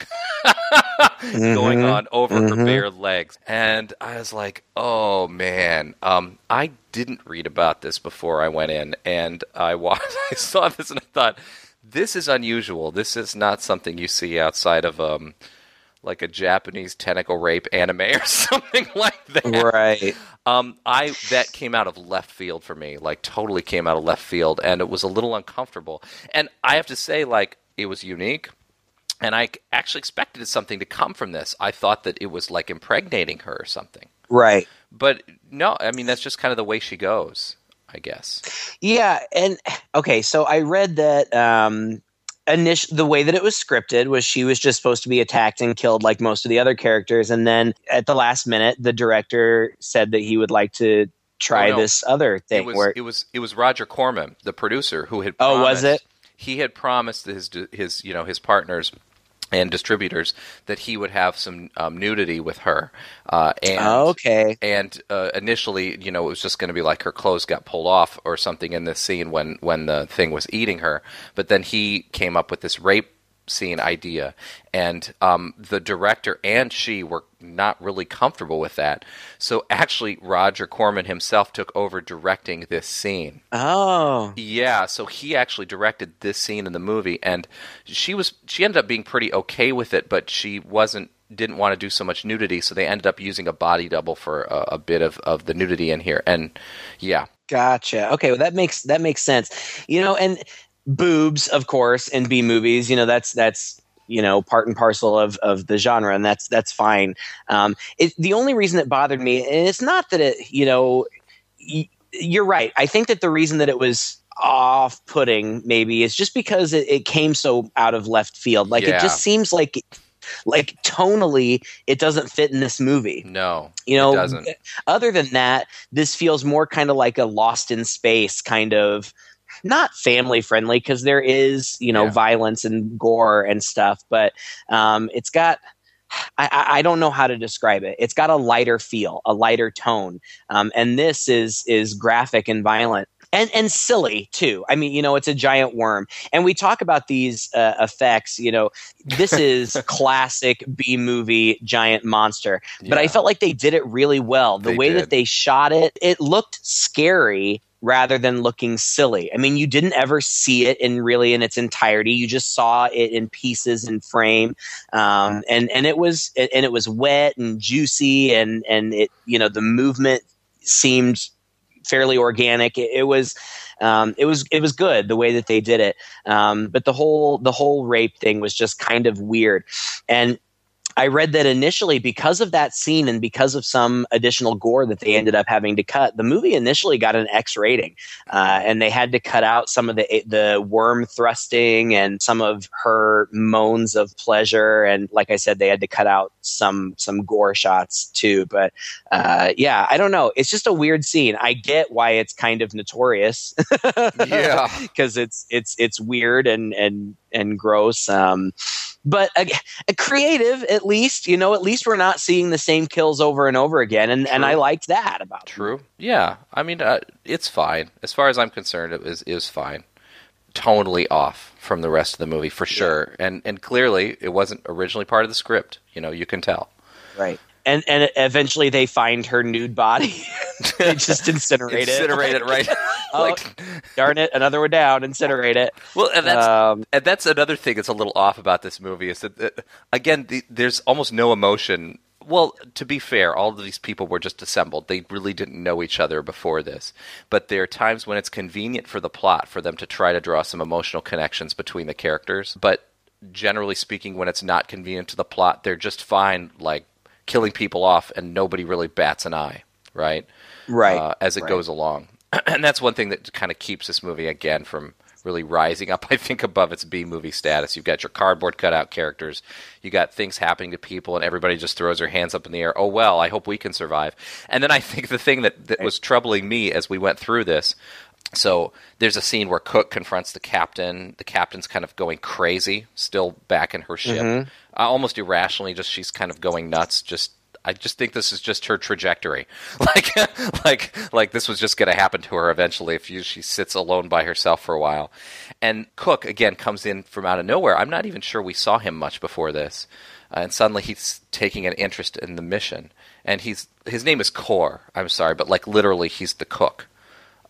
going on over her bare legs. And I was like, oh, man. Um, I didn't read about this before I went in, and I, watched, I saw this and I thought, this is unusual. This is not something you see outside of um, like a Japanese tentacle rape anime or something like that. Right. Um, I that came out of left field for me, like totally came out of left field, and it was a little uncomfortable. And I have to say, like it was unique, and I actually expected something to come from this. I thought that it was like impregnating her or something, Right. but no. I mean, that's just kind of the way she goes, I guess. Yeah, and okay, so I read that um initial the way that it was scripted was she was just supposed to be attacked and killed like most of the other characters and then at the last minute the director said that he would like to try Oh, no. this other thing it was where it was it was Roger Corman, the producer, who had Oh, was it? He had promised his his you know his partners and distributors that he would have some um, nudity with her. Uh, and Oh, okay. and uh, initially, you know, it was just going to be like her clothes got pulled off or something in this scene when when the thing was eating her. But then he came up with this rape scene idea, and um, the director and she were not really comfortable with that. So actually, Roger Corman himself took over directing this scene. Oh. Yeah, so he actually directed this scene in the movie, and she was she ended up being pretty okay with it, but she wasn't didn't want to do so much nudity, so they ended up using a body double for a, a bit of, of the nudity in here, and yeah, Gotcha. Okay, well that makes that makes sense. You know, and boobs, of course, in B movies, you know, that's that's you know part and parcel of of the genre, and that's that's fine. Um, it, the only reason that bothered me, and it's not that it, you know, y- you're right. I think that the reason that it was off-putting maybe is just because it, it came so out of left field. Like Yeah. it just seems like like tonally it doesn't fit in this movie no, you know it doesn't. other than that this feels more kind of like a lost in space kind of not family friendly because there is you know Yeah. violence and gore and stuff but um, it's got I, I I don't know how to describe it. It's got a lighter feel, a lighter tone, um, and this is is graphic and violent and and silly too. I mean, you know, it's a giant worm, and we talk about these uh, effects. You know, this is a classic B movie giant monster, but I felt like they did it really well. The They way did. that they shot it, it looked scary rather than looking silly. I mean, you didn't ever see it in really in its entirety. You just saw it in pieces and frame, um, and and it was and it was wet and juicy, and and it you know the movement seemed fairly organic. It, it was. Um, it was it was good the way that they did it, um, but the whole the whole rape thing was just kind of weird, and I read that initially, because of that scene and because of some additional gore that they ended up having to cut, the movie initially got an X rating, uh, and they had to cut out some of the the worm thrusting and some of her moans of pleasure, and like I said, they had to cut out some some gore shots too. But uh, yeah, I don't know. It's just a weird scene. I get why it's kind of notorious. Yeah. because it's it's it's weird and and and gross. Um, but a, a creative, at least you know, at least we're not seeing the same kills over and over again, and and I liked that about. True. Yeah. I mean, uh, it's fine as far as I'm concerned. It was is fine. Totally off from the rest of the movie for sure, and and clearly it wasn't originally part of the script. You know, you can tell. right? And and eventually they find her nude body. they just incinerate, it. Incinerate it, right? Oh, like, darn it, another one down. Incinerate it. well, and that's Um, and that's another thing that's a little off about this movie is that uh, again, the, there's almost no emotion. Well, to be fair, all of these people were just assembled. They really didn't know each other before this. But there are times when it's convenient for the plot for them to try to draw some emotional connections between the characters. But generally speaking, when it's not convenient to the plot, they're just fine, like killing people off, and nobody really bats an eye, right? Right, Uh, as it right. goes along. and that's one thing that kind of keeps this movie, again, from really rising up, I think, above its B movie status. You've got your cardboard cutout characters, you got things happening to people, and everybody just throws their hands up in the air. Oh, well, I hope we can survive. And then I think the thing that, that was troubling me as we went through this. So there's a scene where Cook confronts the captain. The captain's kind of going crazy, still back in her ship, Mhm. uh, almost irrationally. Just she's kind of going nuts. Just I just think this is just her trajectory. Like like like this was just going to happen to her eventually if you, she sits alone by herself for a while. And Cook again comes in from out of nowhere. I'm not even sure we saw him much before this. Uh, and suddenly he's taking an interest in the mission. And he's his name is Core. I'm sorry, but like literally he's the cook.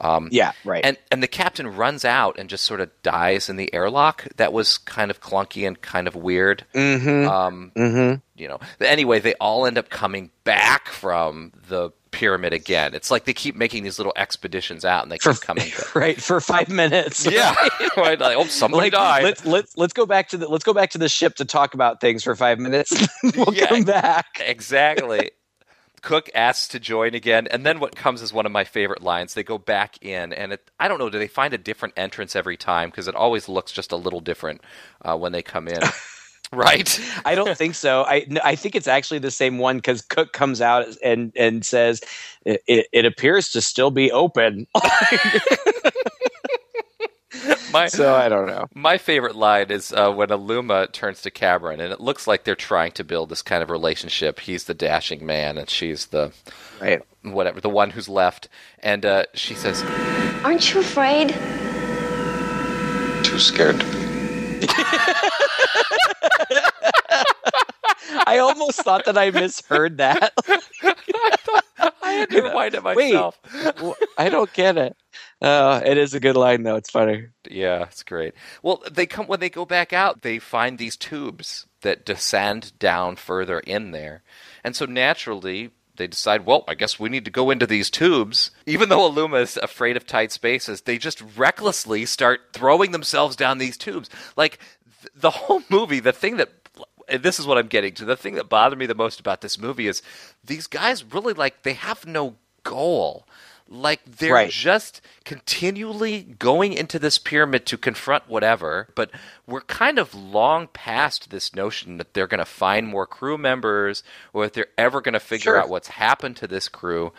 Um, Yeah, right. And and the captain runs out and just sort of dies in the airlock. That was kind of clunky and kind of weird. Mhm. Um, Mhm. You know. Anyway, they all end up coming back from the pyramid again. It's like they keep making these little expeditions out, and they keep coming. back. right for five minutes. Yeah, right. Like, oh, somebody Like, died. Let's let's let's go back to the let's go back to the ship to talk about things for five minutes. we'll Yeah. come back. Exactly. Cook asks to join again, and then what comes is one of my favorite lines. They go back in, and it, I don't know, do they find a different entrance every time? Because it always looks just a little different uh, when they come in. right? I don't think so. I no, I think it's actually the same one because Cook comes out and and says it, it, it appears to still be open. My, so I don't know. My favorite line is uh, when Aluma turns to Cameron, and it looks like they're trying to build this kind of relationship. He's the dashing man, and she's the right, whatever, the one who's left. And uh, she says, Aren't you afraid? Too scared to be. I almost thought that I misheard that. I had to rewind it myself. Wait, myself. w- I don't get it. Uh, it is a good line though. It's funny. Yeah, it's great. Well, they come when they go back out, they find these tubes that descend down further in there. And so naturally, they decide, well, I guess we need to go into these tubes. Even though Aluma is afraid of tight spaces, they just recklessly start throwing themselves down these tubes. Like th- the whole movie, the thing that and this is what I'm getting to. The thing that bothered me the most about this movie is these guys really like they have no goal. Like they're Right. just continually going into this pyramid to confront whatever, but we're kind of long past this notion that they're going to find more crew members or that they're ever going to figure Sure. out what's happened to this crew.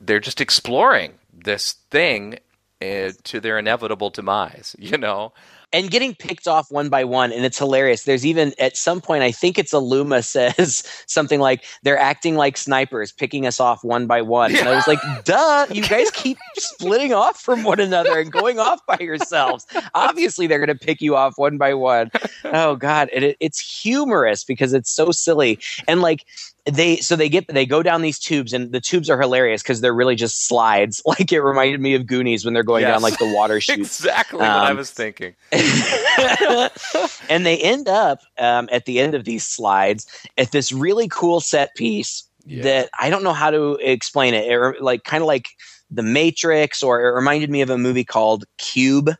They're just exploring this thing uh, to their inevitable demise, you know? And getting picked off one by one and it's hilarious. There's even at some point i think it's Aluma says something like they're acting like snipers picking us off one by one. And i was like duh you guys keep splitting off from one another and going off by yourselves. Obviously they're going to pick you off one by one. Oh god. And it, it's humorous because it's so silly. And like they so they get they go down these tubes and the tubes are hilarious because they're really just slides. Like it reminded me of goonies when they're going down like the water chutes Exactly what I Um, was thinking. and they end up um, at the end of these slides at this really cool set piece that I don't know how to explain it. it like kind of like the Matrix, or it reminded me of a movie called Cube.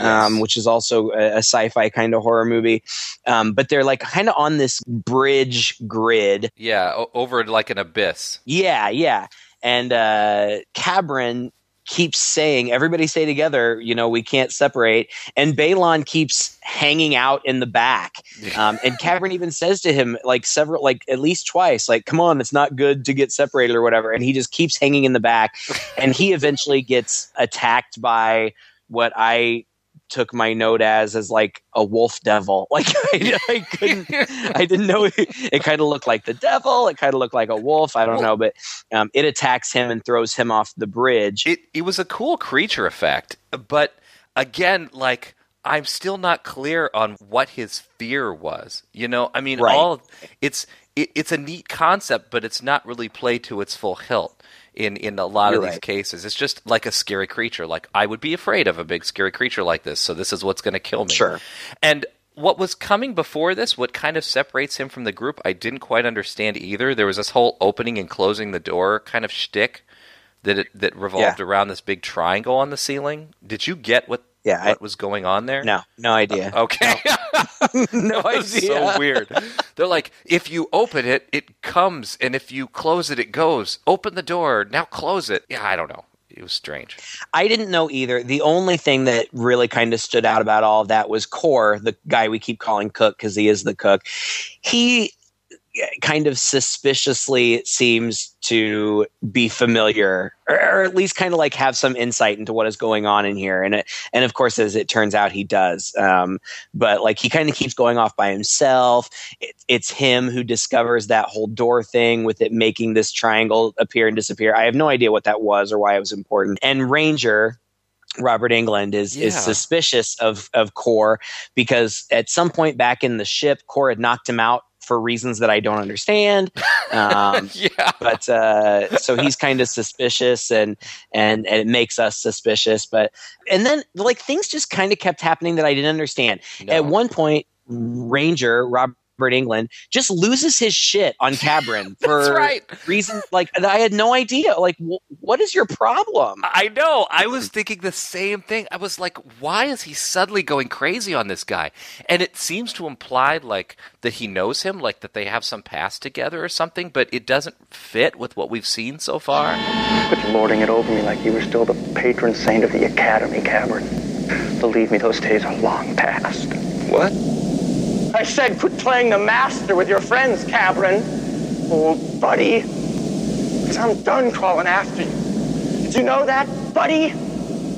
um, which is also a, a sci-fi kind of horror movie. Um, but they're like kind of on this bridge grid. Yeah, o- over like an abyss. Yeah, yeah. And uh, Cabron keeps saying, "Everybody stay together." You know, we can't separate. And Balon keeps hanging out in the back. Um, and Cabron even says to him, like several, like at least twice, like, "Come on, it's not good to get separated or whatever." And he just keeps hanging in the back. And he eventually gets attacked by what I took my note as as like a wolf devil. Like I, I couldn't, I didn't know it, it kind of looked like the devil. It kind of looked like a wolf. I don't know, but um, it attacks him and throws him off the bridge. It it was a cool creature effect, but again, like I'm still not clear on what his fear was. You know, I mean, Right. all it's it, it's a neat concept, but it's not really played to its full hilt in in a lot of You're these right. cases. It's just like a scary creature. Like I would be afraid of a big scary creature like this, so this is what's going to kill me. Sure. And what was coming before this, what kind of separates him from the group, I didn't quite understand either. There was this whole opening and closing the door kind of shtick that it, that revolved Yeah. around this big triangle on the ceiling. Did you get what Yeah, I- what was going on there? No, no idea. Uh, okay. no was idea. so weird. They're like, if you open it, it comes, and if you close it, it goes. Open the door, now close it. Yeah, I don't know. It was strange. I didn't know either. The only thing that really kind of stood out about all of that was Core, the guy we keep calling Cook because he is the cook. He kind of suspiciously seems to be familiar or, or at least kind of like have some insight into what is going on in here. And it, and of course as it turns out he does. Um, but like he kind of keeps going off by himself. It, it's him who discovers that whole door thing with it making this triangle appear and disappear. I have no idea what that was or why it was important. And ranger Robert Englund is is suspicious of of Core because at some point back in the ship, Core had knocked him out for reasons that I don't understand. Um, yeah. but uh, so he's kind of suspicious, and and and it makes us suspicious. But and then like things just kind of kept happening that I didn't understand. No. At one point, Ranger Robert Englund just loses his shit on Cabron for That's right. reasons like I had no idea. Like, wh- what is your problem? I know. I was thinking the same thing. I was like, why is he suddenly going crazy on this guy? And it seems to imply like that he knows him, like that they have some past together or something, but it doesn't fit with what we've seen so far. Quit lording it over me like you were still the patron saint of the Academy, Cabron. Believe me, those days are long past. What? I said quit playing the master with your friends, Cabron. Old buddy. Because I'm done crawling after you. Did you know that, buddy?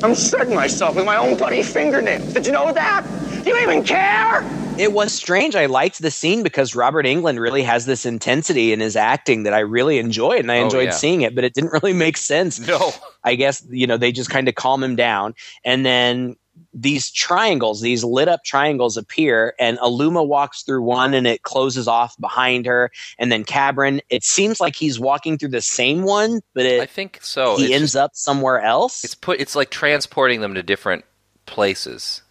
I'm shredding myself with my own bloody fingernails. Did you know that? Do you even care? It was strange. I liked the scene because Robert Englund really has this intensity in his acting that I really enjoyed, and I Oh, enjoyed yeah. seeing it. But it didn't really make sense. No. I guess you know they just kind of calm him down, and then these triangles, these lit up triangles appear, and Aluma walks through one, and it closes off behind her, and then Cabron. It seems like he's walking through the same one, but it, I think so. he it's ends just- up somewhere else. it's put it's like transporting them to different places.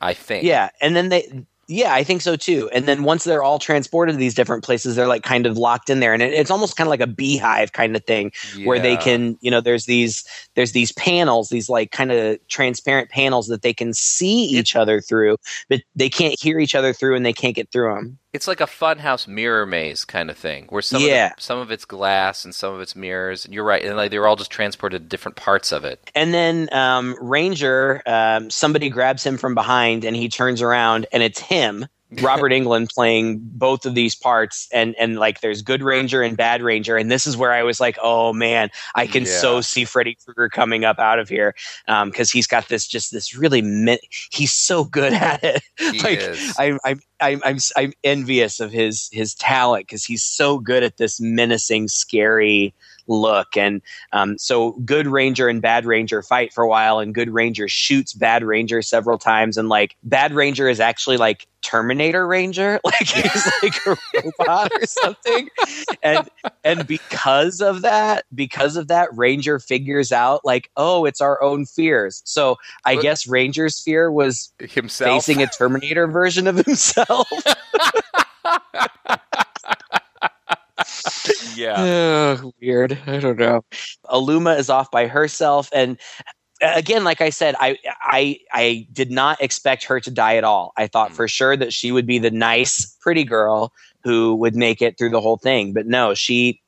I think. Yeah, and then they yeah, I think so too. And then once they're all transported to these different places, they're like kind of locked in there, and it, it's almost kind of like a beehive kind of thing where they can, you know, there's these there's these panels, these like kind of transparent panels that they can see each other through, but they can't hear each other through, and they can't get through them. It's like a funhouse mirror maze kind of thing, where some Yeah. of the, some of it's glass and some of it's mirrors. And you're right, and like they're all just transported to different parts of it. And then um, Ranger, um, somebody grabs him from behind, and he turns around, and it's him, Robert Englund, playing both of these parts. And and like, there's good Ranger and bad Ranger, and this is where I was like, oh man, I can Yeah. so see Freddy Krueger coming up out of here um, because he's got this just this really min- he's so good at it. Like is. I'm I'm I'm I'm I'm envious of his his talent because he's so good at this menacing, scary look. And um, so, good Ranger and Bad Ranger fight for a while, and Good Ranger shoots Bad Ranger several times. And like Bad Ranger is actually like Terminator Ranger, like he's like a robot or something. And and because of that, because of that, Ranger figures out like, oh, it's our own fears. So I guess Ranger's fear was Himself. facing a Terminator version of himself. yeah. Ugh, weird. I don't know. Aluma is off by herself, and again, like I said, I I I did not expect her to die at all. I thought Mm. for sure that she would be the nice, pretty girl who would make it through the whole thing. But no, she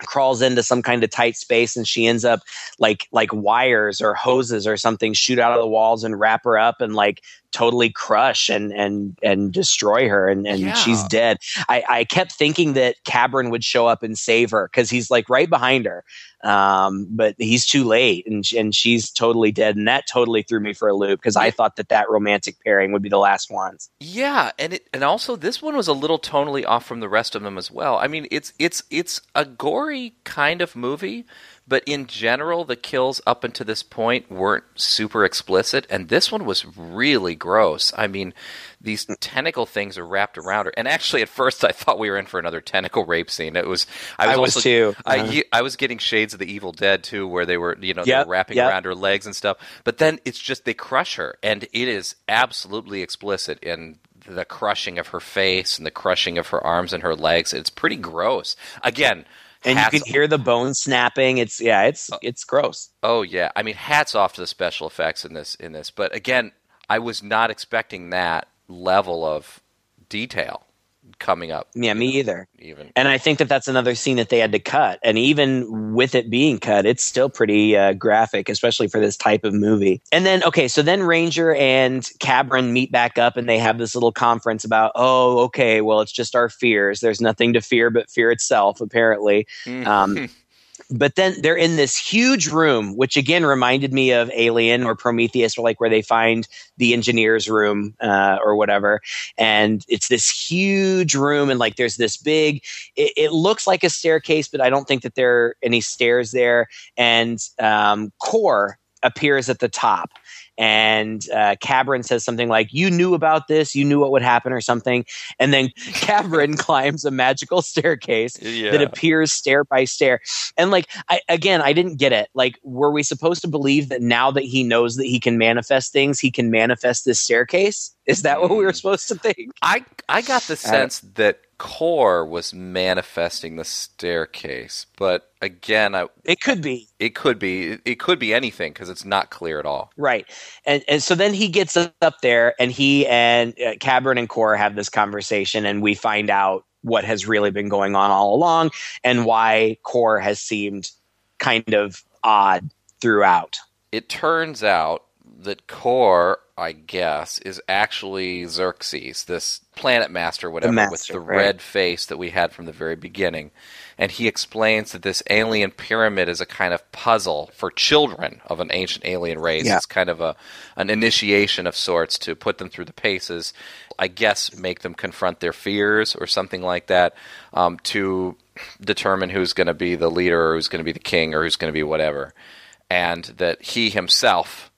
crawls into some kind of tight space and she ends up like like wires or hoses or something shoot out of the walls and wrap her up and like totally crush and and and destroy her and, and Yeah. she's dead I, I kept thinking that cabron would show up and save her because he's like right behind her um, but he's too late and, and she's totally dead and that totally threw me for a loop because i thought that that romantic pairing would be the last ones Yeah, and it and also this one was a little tonally off from the rest of them as well. I mean, it's it's it's a gory kind of movie, but in general, the kills up until this point weren't super explicit, and this one was really gross. I mean, these tentacle things are wrapped around her, and actually, at first, I thought we were in for another tentacle rape scene. It was I was, I was also, too. I Uh-huh. I was getting shades of the Evil Dead too, where they were you know they Yep, were wrapping yep. around her legs and stuff. But then it's just they crush her, and it is absolutely explicit in the crushing of her face and the crushing of her arms and her legs. It's pretty gross. Again, and you can hear the bones snapping. It's yeah it's oh. it's gross. Oh yeah, I mean, hats off to the special effects in this in this. But again, I was not expecting that level of detail coming up. yeah me either Even And I think that that's another scene that they had to cut. And even with it being cut, it's still pretty uh, graphic, especially for this type of movie. And then, okay, so then Ranger and Cabron meet back up and they have this little conference about, oh, okay, well, it's just our fears. There's nothing to fear but fear itself, apparently. Um, but then they're in this huge room, which again reminded me of Alien or Prometheus, or like where they find the engineer's room uh, or whatever. And it's this huge room, and like there's this big. It, it looks like a staircase, but I don't think that there are any stairs there. And um, Core appears at the top. And uh, Cabron says something like, You knew about this, you knew what would happen, or something. And then Cabron climbs a magical staircase that appears stair by stair. And like I again, I didn't get it. Like, were we supposed to believe that now that he knows that he can manifest things, he can manifest this staircase? Is that what we were supposed to think? I I got the sense that Core was manifesting the staircase, but again, I It could be. it could be it could be anything because it's not clear at all. Right. And and so then he gets up there and he and uh, Cabron and Core have this conversation and we find out what has really been going on all along and why Core has seemed kind of odd throughout. It turns out that Core, I guess, is actually Xerxes, this planet master, whatever, with master, the right. red face that we had from the very beginning. And he explains that this alien pyramid is a kind of puzzle for children of an ancient alien race. Yeah. It's kind of a an initiation of sorts to put them through the paces. I guess make them confront their fears or something like that um, to determine who's going to be the leader or who's going to be the king or who's going to be whatever. And that he himself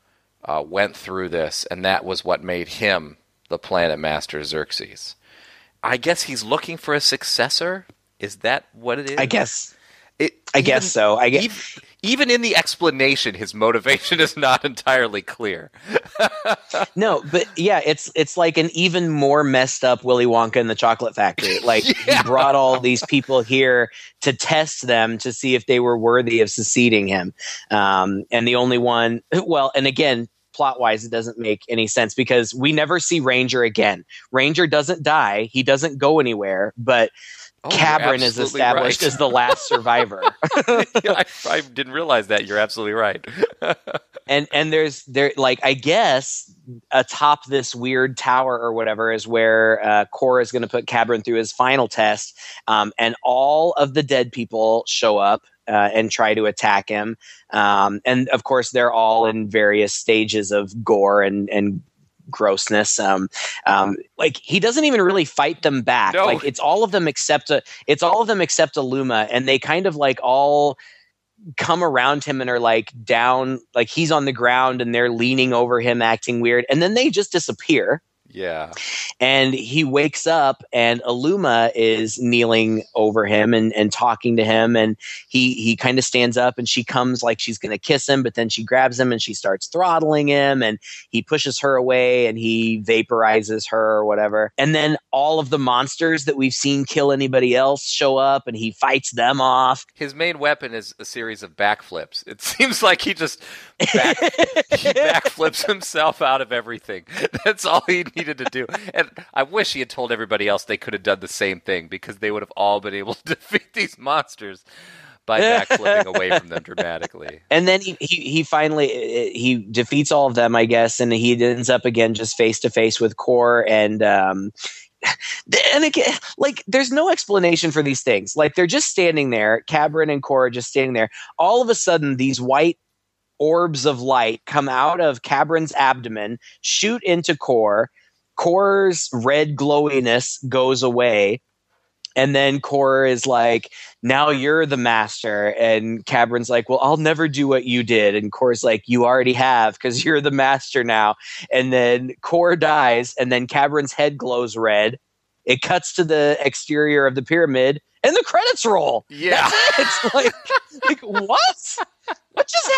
uh, went through this, and that was what made him the planet master Xerxes. I guess he's looking for a successor. Is that what it is? I guess It, I guess so. I guess Even, even in the explanation, his motivation is not entirely clear. No, but yeah, it's it's like an even more messed up Willy Wonka in the Chocolate Factory. Like Yeah. he brought all these people here to test them to see if they were worthy of succeeding him. Um, and the only one, well, and again, plot wise, it doesn't make any sense because we never see Ranger again. Ranger doesn't die; he doesn't go anywhere, but. Oh, Cabron is established right. as the last survivor. I, I didn't realize that. You're absolutely right. and and there's there like I guess atop this weird tower or whatever is where uh, Cora is going to put Cabron through his final test, um, and all of the dead people show up. Uh, and try to attack him, um, and of course they're all in various stages of gore and and grossness. Um, um, like he doesn't even really fight them back. No. Like it's all of them except a, it's all of them except Aluma, and they kind of like all come around him and are like down, like he's on the ground and they're leaning over him, acting weird, and then they just disappear. Yeah. And he wakes up, and Aluma is kneeling over him and, and talking to him. And he he kind of stands up, and she comes like she's going to kiss him, but then she grabs him and she starts throttling him, and he pushes her away, and he vaporizes her or whatever. And then all of the monsters that we've seen kill anybody else show up, and he fights them off. His main weapon is a series of backflips. It seems like he just back, he backflips himself out of everything. That's all he needed to do. And I wish he had told everybody else they could have done the same thing because they would have all been able to defeat these monsters by backflipping away from them dramatically. And then he, he, he finally he defeats all of them, I guess, and he ends up again just face to face with Kor and um and again, like there's no explanation for these things. Like they're just standing there, Cabron and Kor just standing there. All of a sudden, these white orbs of light come out of Cabron's abdomen, shoot into Core. Core's red glowiness goes away. And then Core is like, now you're the master. And Cabron's like, well, I'll never do what you did. And Core's like, you already have because you're the master now. And then Core dies. And then Cabron's head glows red. It cuts to the exterior of the pyramid and the credits roll. Yeah. It's like, like what? What just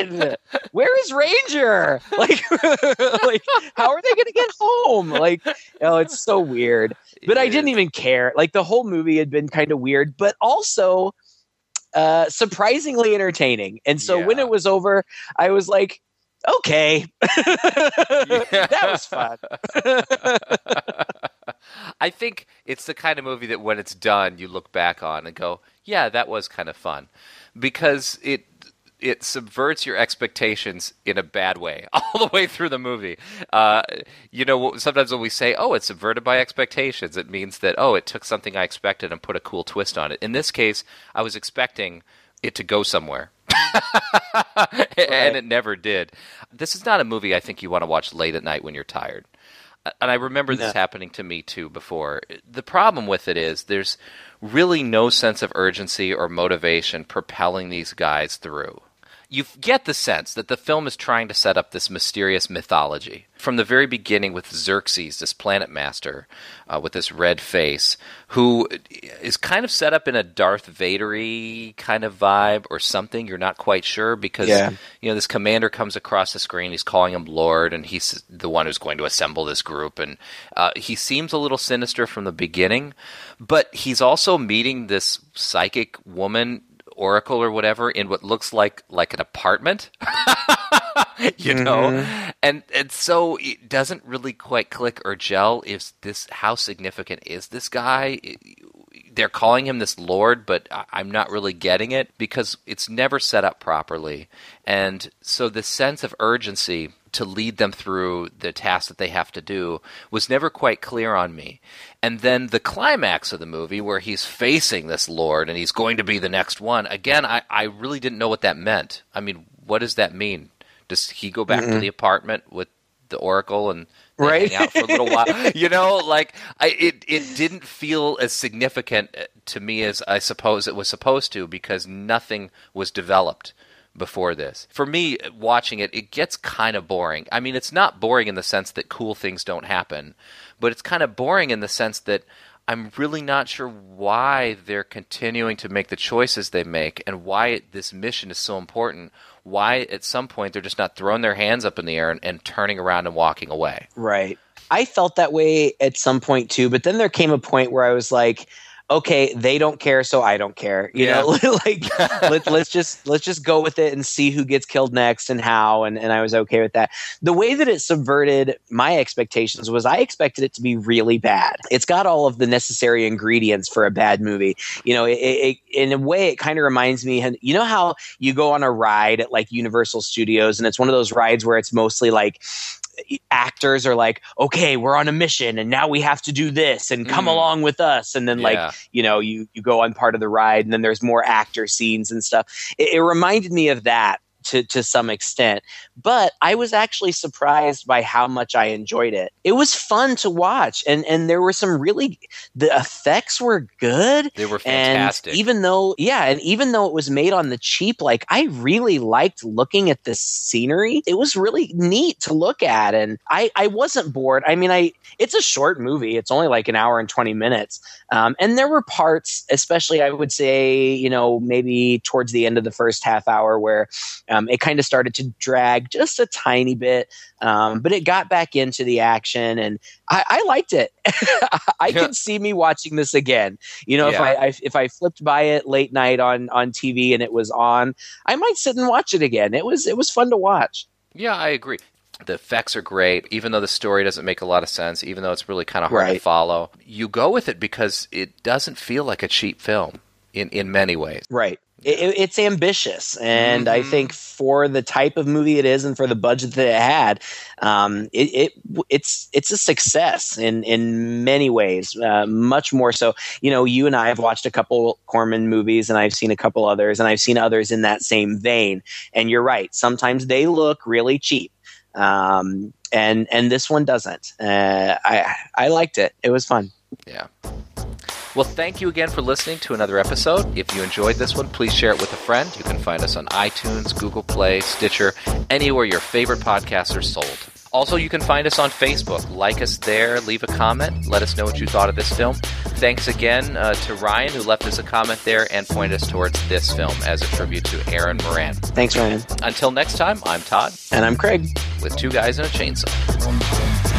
happened? Where is Ranger? Like, like how are they going to get home? Like, oh, it's so weird. But I didn't even care. Like the whole movie had been kind of weird, but also uh, surprisingly entertaining. And so when it was over, I was like, okay, that was fun. I think it's the kind of movie that when it's done, you look back on and go, "Yeah, that was kind of fun," because it it subverts your expectations in a bad way all the way through the movie. Uh, you know, sometimes when we say, "Oh, it's subverted by expectations," it means that oh, it took something I expected and put a cool twist on it. In this case, I was expecting it to go somewhere. and it never did. This is not a movie I think you want to watch late at night when you're tired. And I remember this No. happening to me too before. The problem with it is there's really no sense of urgency or motivation propelling these guys through. You get the sense that the film is trying to set up this mysterious mythology. From the very beginning, with Xerxes, this planet master uh, with this red face, who is kind of set up in a Darth Vader kind of vibe or something. You're not quite sure because Yeah. you know this commander comes across the screen. He's calling him Lord, and he's the one who's going to assemble this group. And uh, he seems a little sinister from the beginning, but he's also meeting this psychic woman oracle or whatever in what looks like like an apartment you know? Mm-hmm. And and so it doesn't really quite click or gel is this how significant is this guy they're calling him this lord but i'm not really getting it because it's never set up properly and so the sense of urgency to lead them through the task that they have to do was never quite clear on me. And then the climax of the movie, where he's facing this Lord and he's going to be the next one, again, I, I really didn't know what that meant. I mean, what does that mean? Does he go back to Mm-mm. the apartment with the Oracle and Right. hang out for a little while? you know, like I, it, it didn't feel as significant uh, to me as I suppose it was supposed to because nothing was developed before this. For me, watching it, it gets kind of boring. I mean, it's not boring in the sense that cool things don't happen, but it's kind of boring in the sense that I'm really not sure why they're continuing to make the choices they make and why it, this mission is so important. Why at some point they're just not throwing their hands up in the air and, and turning around and walking away. Right. I felt that way at some point too, but then there came a point where I was like, okay, they don't care, so I don't care. You Yeah. know, like let, let's just let's just go with it and see who gets killed next and how. And, and I was okay with that. The way that it subverted my expectations was I expected it to be really bad. It's got all of the necessary ingredients for a bad movie. You know, it, it, in a way, it kind of reminds me. You know how you go on a ride at like Universal Studios, and it's one of those rides where it's mostly like actors are like, okay, we're on a mission and now we have to do this and come Mm. along with us. And then Yeah. like, you know, you, you go on part of the ride and then there's more actor scenes and stuff. It, it reminded me of that to, to some extent, but I was actually surprised by how much I enjoyed it. It was fun to watch and, and there were some really, the effects were good. They were And fantastic. even though, yeah, and even though it was made on the cheap, like I really liked looking at the scenery. It was really neat to look at, and I I wasn't bored. I mean, I it's a short movie. It's only like an hour and twenty minutes, um, and there were parts, especially I would say, you know, maybe towards the end of the first half hour, where Um, it kind of started to drag just a tiny bit, um, but it got back into the action, and I, I liked it. I Yeah. could see me watching this again. You know, if I, I if I flipped by it late night on on TV and it was on, I might sit and watch it again. It was it was fun to watch. Yeah, I agree. The effects are great, even though the story doesn't make a lot of sense, even though it's really kind of hard to follow. You go with it because it doesn't feel like a cheap film in, in many ways. Right. It, it- it's ambitious, and I Mhm. think for the type of movie it is, and for the budget that it had, um, it, it it's it's a success in in many ways. Uh, much more so. You know, you and I have watched a couple Corman movies, and I've seen a couple others, and I've seen others in that same vein. And you're right. Sometimes they look really cheap, um, and and this one doesn't. Uh, I I liked it. It was fun. Yeah. Well, thank you again for listening to another episode. If you enjoyed this one, please share it with a friend. You can find us on iTunes, Google Play, Stitcher, anywhere your favorite podcasts are sold. Also, you can find us on Facebook. Like us there, leave a comment, let us know what you thought of this film. Thanks again uh, to Ryan, who left us a comment there and pointed us towards this film as a tribute to Erin Moran. Thanks, Ryan, Until next time, I'm Todd and I'm Craig. with Two Guys and a Chainsaw.